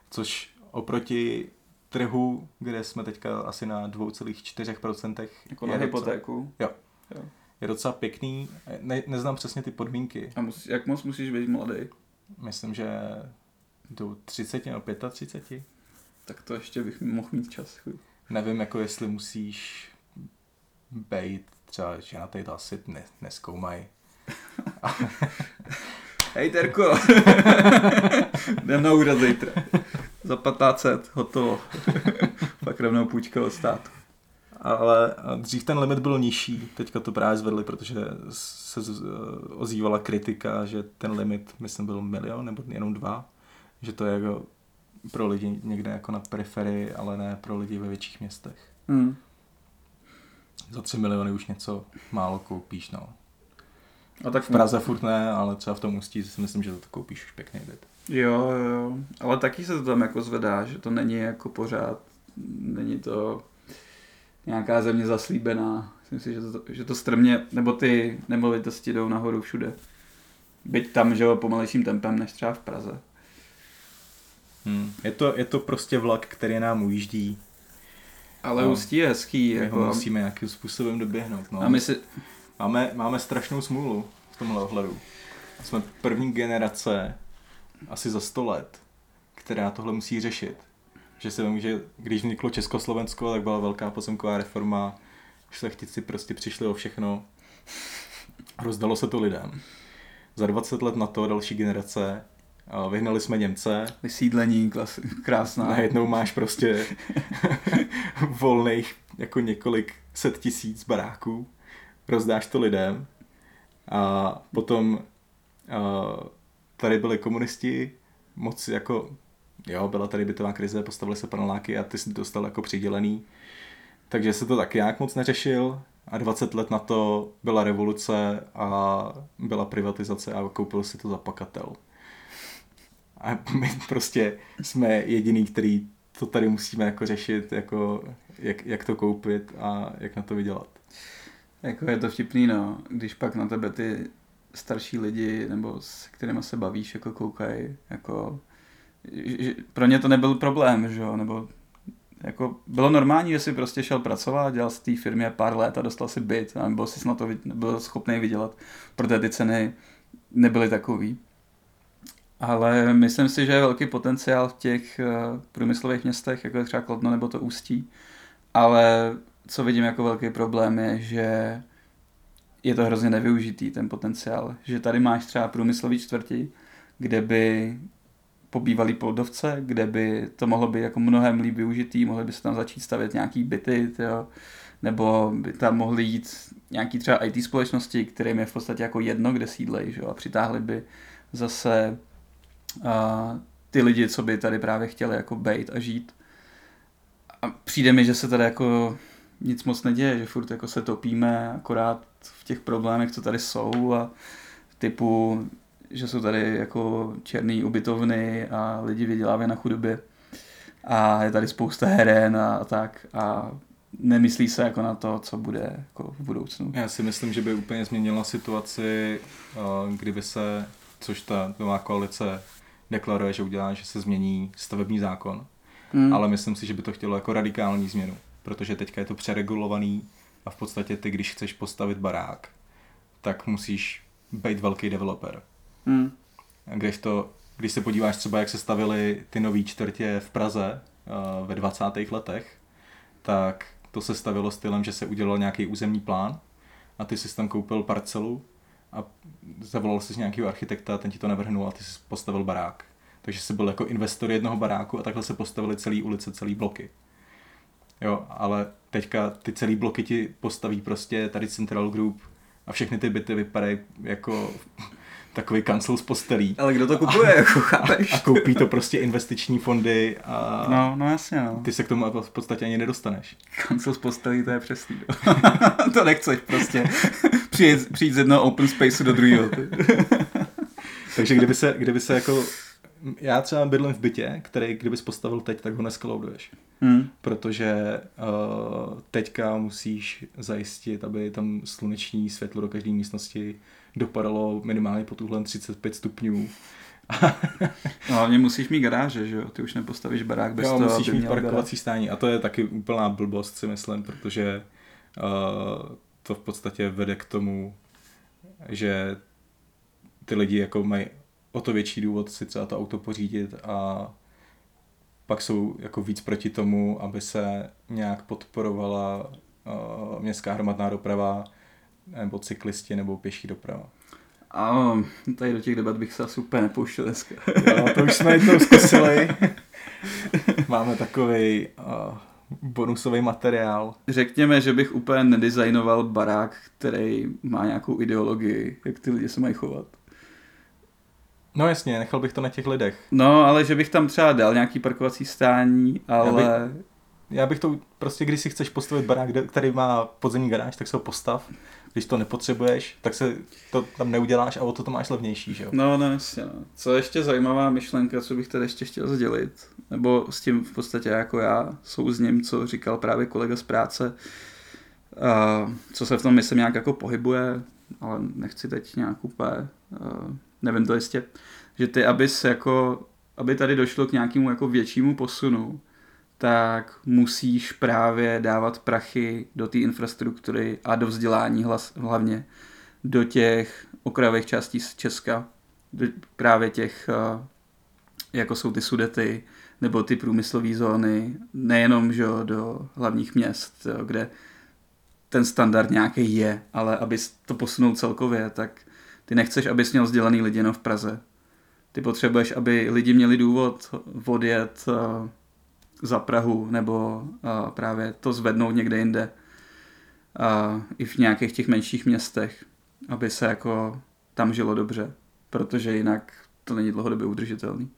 Speaker 3: Což oproti trhu, kde jsme teďka asi na 2,4%.
Speaker 2: Jako na hypotéku?
Speaker 3: Jo. jo. Je docela pěkný. Ne, neznám přesně ty podmínky.
Speaker 2: A mus, jak moc musíš být mladý?
Speaker 3: Myslím, že do 30 nebo 35.
Speaker 2: Tak to ještě bych mohl mít čas.
Speaker 3: Nevím, jako jestli musíš být třeba ženatý, to asi ne, neskoumají.
Speaker 2: Hej Terko, jdem na úřad zítra. Za 1500, hotovo. Pak rovnou půjčka od státu.
Speaker 3: Ale dřív ten limit byl nižší, teďka to právě zvedli, protože se ozývala kritika, že ten limit, myslím, byl milion nebo jenom dva. Že to je jako pro lidi někde jako na periferii, ale ne pro lidi ve větších městech. Hmm. Za tři miliony už něco málo koupíš, no. A tak v Praze furt ne, ale třeba v tom Ústí si myslím, že to koupíš už pěkný byt.
Speaker 2: Jo, jo, ale taky se to tam jako zvedá, že to není jako pořád, není to nějaká země zaslíbená. Myslím si, že to, že to strmě, nebo ty nemovitosti jdou nahoru všude. Byť tam, že jo, pomalejším tempem než třeba v Praze.
Speaker 3: Hmm. Je, to, je to prostě vlak, který nám ujíždí.
Speaker 2: Ale no, je hezký.
Speaker 3: My jako... ho musíme nějakým způsobem doběhnout. No.
Speaker 2: A my si...
Speaker 3: máme, máme strašnou smůlu v tomhle ohledu. Jsme první generace asi za 100 let, která tohle musí řešit. Že se vím, že když vzniklo Československo, tak byla velká pozemková reforma, šlechtici prostě přišli o všechno, rozdalo se to lidem. Za 20 let na to další generace vyhnali jsme Němce.
Speaker 2: Vysídlení, klas, krásná.
Speaker 3: Najednou máš prostě volných jako několik set tisíc baráků, rozdáš to lidem a potom a tady byli komunisti, moc jako, jo, byla tady bytová krize, postavili se paneláky a ty jsi dostal jako přidělený. Takže se to taky nějak moc neřešil a 20 let na to byla revoluce a byla privatizace a koupil si to za pakatel. A my prostě jsme jediný, který to tady musíme jako řešit, jako jak, jak to koupit a jak na to vydělat.
Speaker 2: Jako je to vtipný, no, když pak na tebe ty starší lidi, nebo s kterými se bavíš, jako koukají, jako, že pro ně to nebyl problém, že jo, nebo jako bylo normální, že si prostě šel pracovat, dělal z té firmě pár let a dostal si byt, a byl si na to byl schopný vydělat, protože ty ceny nebyly takový. Ale myslím si, že je velký potenciál v těch uh, průmyslových městech, jako je třeba Kladno nebo to Ústí. Ale co vidím jako velký problém je, že je to hrozně nevyužitý ten potenciál. Že tady máš třeba průmyslový čtvrti, kde by pobývalý poldovce, kde by to mohlo být jako mnohem líp využitý, mohli by se tam začít stavět nějaký byty, tyjo, nebo by tam mohly jít nějaký třeba IT společnosti, kterým je v podstatě jako jedno, kde sídlej, že? a přitáhli by zase a, ty lidi, co by tady právě chtěli jako bejt a žít. A přijde mi, že se tady jako nic moc neděje, že furt jako se topíme akorát v těch problémech, co tady jsou a typu, že jsou tady jako černý ubytovny a lidi vydělávají na chudobě a je tady spousta heren a, a tak a nemyslí se jako na to, co bude jako v budoucnu.
Speaker 3: Já si myslím, že by úplně změnila situaci, kdyby se, což ta nová koalice deklaruje, že udělá, že se změní stavební zákon,
Speaker 2: Hmm.
Speaker 3: ale myslím si, že by to chtělo jako radikální změnu, protože teďka je to přeregulovaný a v podstatě ty, když chceš postavit barák, tak musíš být velký developer.
Speaker 2: Hmm.
Speaker 3: Když, to, když se podíváš třeba, jak se stavily ty nové čtvrtě v Praze uh, ve 20. letech, tak to se stavilo stylem, že se udělal nějaký územní plán a ty jsi tam koupil parcelu a zavolal jsi nějakého architekta, ten ti to navrhnul a ty jsi postavil barák. Takže jsi byl jako investor jednoho baráku a takhle se postavily celé ulice, celé bloky. Jo, ale teďka ty celé bloky ti postaví prostě tady Central Group a všechny ty byty vypadají jako takový kancel z postelí.
Speaker 2: Ale kdo to kupuje, jako chápeš?
Speaker 3: A koupí to prostě investiční fondy a
Speaker 2: No, no jasně, no.
Speaker 3: ty se k tomu v podstatě ani nedostaneš.
Speaker 2: Kancel z postelí, to je přesný. to nechceš prostě. Přijít, přijít z jednoho open spaceu do druhého.
Speaker 3: Takže kdyby se, kdyby se jako... Já třeba bydlím v bytě, který kdybys postavil teď, tak ho nesklouduješ.
Speaker 2: Hmm.
Speaker 3: Protože uh, teďka musíš zajistit, aby tam sluneční světlo do každé místnosti dopadalo minimálně pod úhlem 35 stupňů.
Speaker 2: No, hlavně musíš mít garáže, že jo? Ty už nepostavíš barák bez
Speaker 3: jo,
Speaker 2: toho,
Speaker 3: musíš mít parkovací stání a to je taky úplná blbost si myslím, protože uh, to v podstatě vede k tomu, že ty lidi jako mají o to větší důvod si třeba to auto pořídit a pak jsou jako víc proti tomu, aby se nějak podporovala uh, městská hromadná doprava nebo cyklisti nebo pěší doprava.
Speaker 2: A tady do těch debat bych se asi úplně nepouštěl dneska.
Speaker 3: Jo, to už jsme jednou zkusili. Máme takový uh, bonusový materiál.
Speaker 2: Řekněme, že bych úplně nedizajnoval barák, který má nějakou ideologii, jak ty lidi se mají chovat.
Speaker 3: No jasně, nechal bych to na těch lidech.
Speaker 2: No, ale že bych tam třeba dal nějaký parkovací stání, ale...
Speaker 3: Já bych to prostě, když si chceš postavit barák, který má podzemní garáž, tak se ho postav. Když to nepotřebuješ, tak se to tam neuděláš a o to to máš levnější, že jo?
Speaker 2: No, no, jasně. No. Co je ještě zajímavá myšlenka, co bych tady ještě chtěl sdělit, nebo s tím v podstatě jako já souzním, co říkal právě kolega z práce, a co se v tom myslím nějak jako pohybuje, ale nechci teď nějak úplně, uh, nevím to jistě, že ty, abys jako, aby tady došlo k nějakému jako většímu posunu, tak musíš právě dávat prachy do té infrastruktury a do vzdělání hlas, hlavně do těch okrajových částí z Česka, do právě těch, eh, jako jsou ty sudety, nebo ty průmyslové zóny, nejenom že, do hlavních měst, jo, kde ten standard nějaký je, ale abys to posunul celkově, tak ty nechceš, abys měl vzdělaný lidi jenom v Praze. Ty potřebuješ, aby lidi měli důvod odjet eh, za Prahu nebo eh, právě to zvednout někde jinde. A I v nějakých těch menších městech, aby se jako tam žilo dobře, protože jinak to není dlouhodobě udržitelný.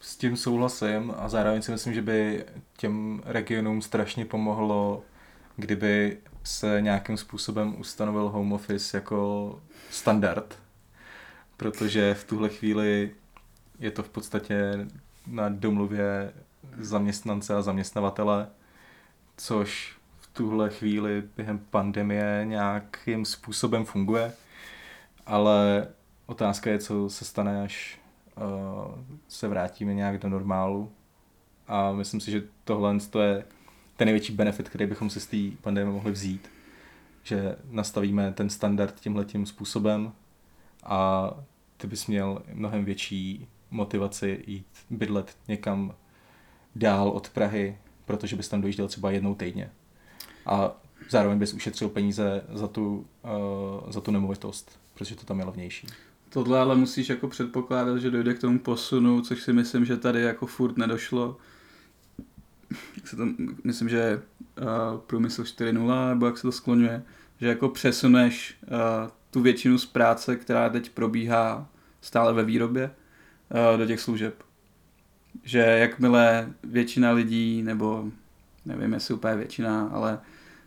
Speaker 3: S tím souhlasím a zároveň si myslím, že by těm regionům strašně pomohlo, kdyby se nějakým způsobem ustanovil home office jako standard, protože v tuhle chvíli je to v podstatě na domluvě zaměstnance a zaměstnavatele, což v tuhle chvíli během pandemie nějakým způsobem funguje, ale otázka je, co se stane, až uh, se vrátíme nějak do normálu. A myslím si, že tohle to je ten největší benefit, který bychom si z té pandemie mohli vzít. Že nastavíme ten standard tímhletím způsobem a ty bys měl mnohem větší motivaci jít bydlet někam dál od Prahy, protože bys tam dojížděl třeba jednou týdně. A zároveň bys ušetřil peníze za tu, uh, za tu nemovitost, protože to tam je levnější.
Speaker 2: Tohle ale musíš jako předpokládat, že dojde k tomu posunu, což si myslím, že tady jako furt nedošlo. Se to, myslím, že uh, průmysl 4.0, nebo jak se to skloňuje, že jako přesuneš uh, tu většinu z práce, která teď probíhá stále ve výrobě, do těch služeb. Že jakmile většina lidí, nebo nevím jestli úplně většina, ale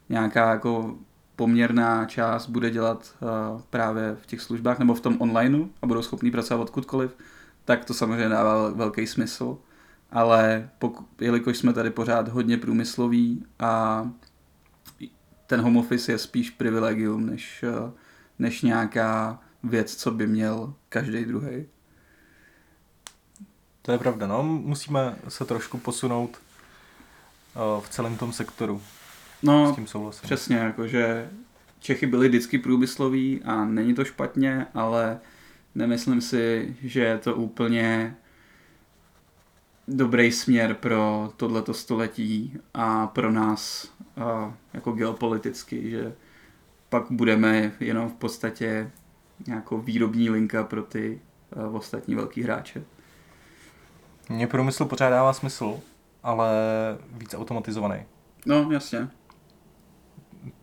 Speaker 2: nějaká jako poměrná část bude dělat uh, právě v těch službách nebo v tom onlineu a budou schopní pracovat odkudkoliv, tak to samozřejmě dává velký smysl. Ale pokud, jelikož jsme tady pořád hodně průmysloví a ten home office je spíš privilegium, než, uh, než nějaká věc, co by měl každý druhý.
Speaker 3: To je pravda, no. Musíme se trošku posunout uh, v celém tom sektoru.
Speaker 2: No,
Speaker 3: S tím souhlasím.
Speaker 2: přesně, jakože Čechy byli vždycky průmysloví a není to špatně, ale nemyslím si, že je to úplně dobrý směr pro tohleto století a pro nás a jako geopoliticky, že pak budeme jenom v podstatě nějakou výrobní linka pro ty a, ostatní velký hráče.
Speaker 3: Mně průmysl pořád dává smysl, ale víc automatizovaný.
Speaker 2: No, jasně.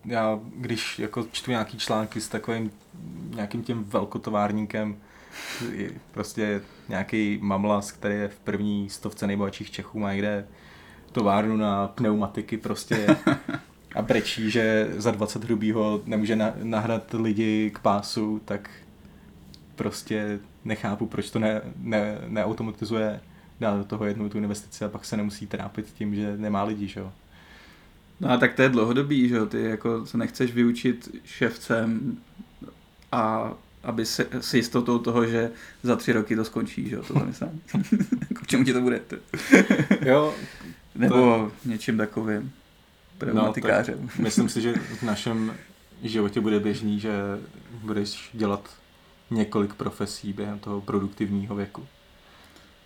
Speaker 3: Já, když jako čtu nějaký články s takovým nějakým tím velkotovárníkem, prostě nějaký mamlas, který je v první stovce nejbohatších Čechů, má někde továrnu na pneumatiky prostě a brečí, že za 20 hrubýho nemůže na, nahrát lidi k pásu, tak prostě nechápu, proč to ne, ne, neautomatizuje, dá do toho jednu tu investici a pak se nemusí trápit tím, že nemá lidi, že jo.
Speaker 2: No a tak to je dlouhodobý, že jo, ty jako se nechceš vyučit ševcem a aby se, s jistotou toho, že za tři roky to skončí, že jo, to myslím. K čemu ti to bude?
Speaker 3: Jo,
Speaker 2: Nebo
Speaker 3: To-
Speaker 2: něčím takovým pneumatikářem.
Speaker 3: No, tak myslím si, že v našem životě bude běžný, že budeš dělat několik profesí během toho produktivního věku.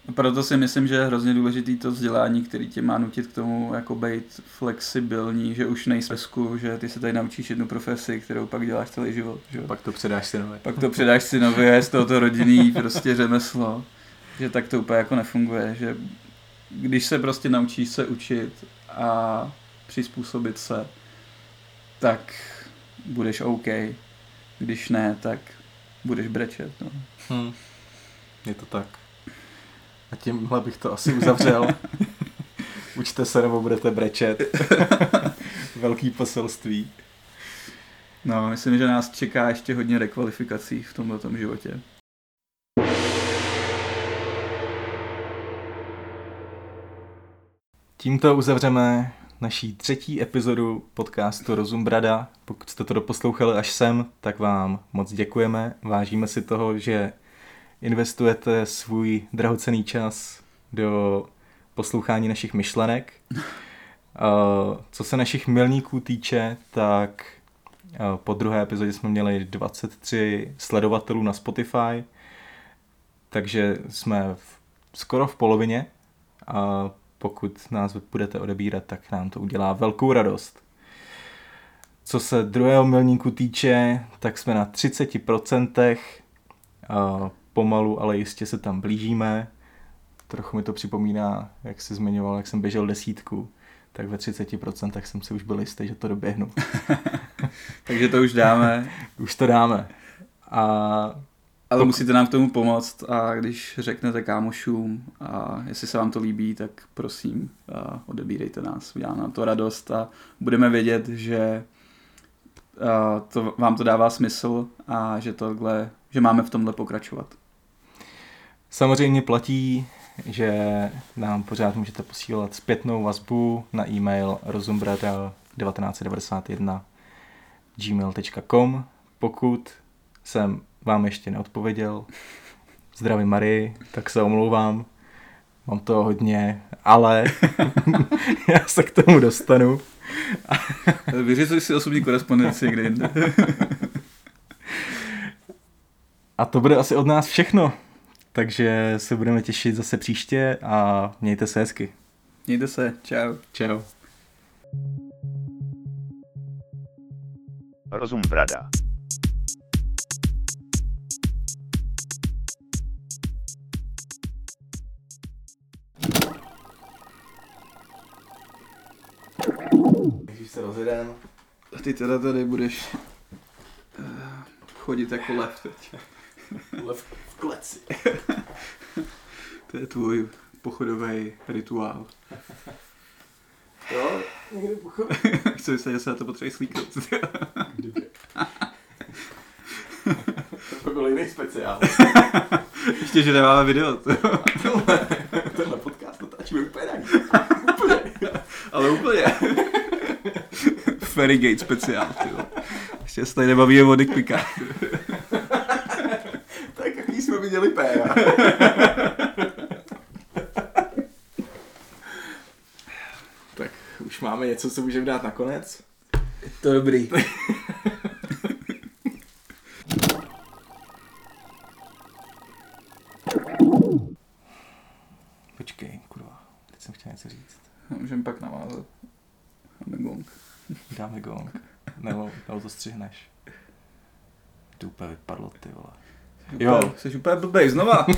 Speaker 2: A Proto si myslím, že je hrozně důležitý to vzdělání, který tě má nutit k tomu jako být flexibilní, že už nejsi že ty se tady naučíš jednu profesi, kterou pak děláš celý život. Že?
Speaker 3: Pak to předáš synovi.
Speaker 2: Pak to předáš synovi a je z tohoto rodinný prostě řemeslo. Že tak to úplně jako nefunguje, že když se prostě naučíš se učit a přizpůsobit se, tak budeš OK. Když ne, tak budeš brečet. No.
Speaker 3: Hm. Je to tak. A tímhle bych to asi uzavřel. Učte se nebo budete brečet. Velký poselství.
Speaker 2: no, myslím, že nás čeká ještě hodně rekvalifikací v tomto životě.
Speaker 3: Tímto uzavřeme naší třetí epizodu podcastu Rozum Brada. Pokud jste to doposlouchali až sem, tak vám moc děkujeme. Vážíme si toho, že investujete svůj drahocený čas do poslouchání našich myšlenek. Uh, Co se našich milníků týče, tak uh, po druhé epizodě jsme měli 23 sledovatelů na Spotify, takže jsme v, skoro v polovině a pokud nás budete odebírat, tak nám to udělá velkou radost. Co se druhého milníku týče, tak jsme na 30%, a pomalu, ale jistě se tam blížíme. Trochu mi to připomíná, jak se zmiňoval, jak jsem běžel desítku, tak ve 30% jsem si už byl jistý, že to doběhnu.
Speaker 2: Takže to už dáme,
Speaker 3: Už to dáme. A
Speaker 2: ale musíte nám k tomu pomoct a když řeknete kámošům a jestli se vám to líbí, tak prosím odebírejte nás, udělá nám to radost a budeme vědět, že to, vám to dává smysl a že tohle, že máme v tomhle pokračovat.
Speaker 3: Samozřejmě platí, že nám pořád můžete posílat zpětnou vazbu na e-mail rozumbrada1991 gmail.com Pokud jsem vám ještě neodpověděl, zdravím Marii, tak se omlouvám, mám to hodně, ale já se k tomu dostanu.
Speaker 2: Vyřizuj si osobní korespondenci někde jinde.
Speaker 3: A to bude asi od nás všechno. Takže se budeme těšit zase příště a mějte se hezky.
Speaker 2: Mějte se, čau.
Speaker 3: Čau.
Speaker 1: Rozum brada.
Speaker 3: Když se rozjedeme.
Speaker 2: Ty teda tady budeš eh, chodit jako lev teď.
Speaker 3: Lev v kleci.
Speaker 2: To je tvůj pochodový rituál.
Speaker 3: Jo, někde pochod.
Speaker 2: Chci myslet, že se na to potřebuje slíknout.
Speaker 3: To byl jiný speciál.
Speaker 2: Ještě, že nemáme video.
Speaker 3: Tenhle podcast natáčíme úplně na
Speaker 2: Ale úplně. Ferrygate speciál, ty. Ještě se tady nebavíme o dick
Speaker 3: poprvé jsme viděli péra. tak už máme něco, co můžeme dát nakonec.
Speaker 2: Je to dobrý.
Speaker 3: Počkej, kurva, teď jsem chtěl něco říct.
Speaker 2: No, můžeme pak navázat. Dáme gong.
Speaker 3: Dáme gong. Nebo, nebo to střihneš. To úplně vypadlo, ty vole. Jo.
Speaker 2: Jsi úplně blbej, znova.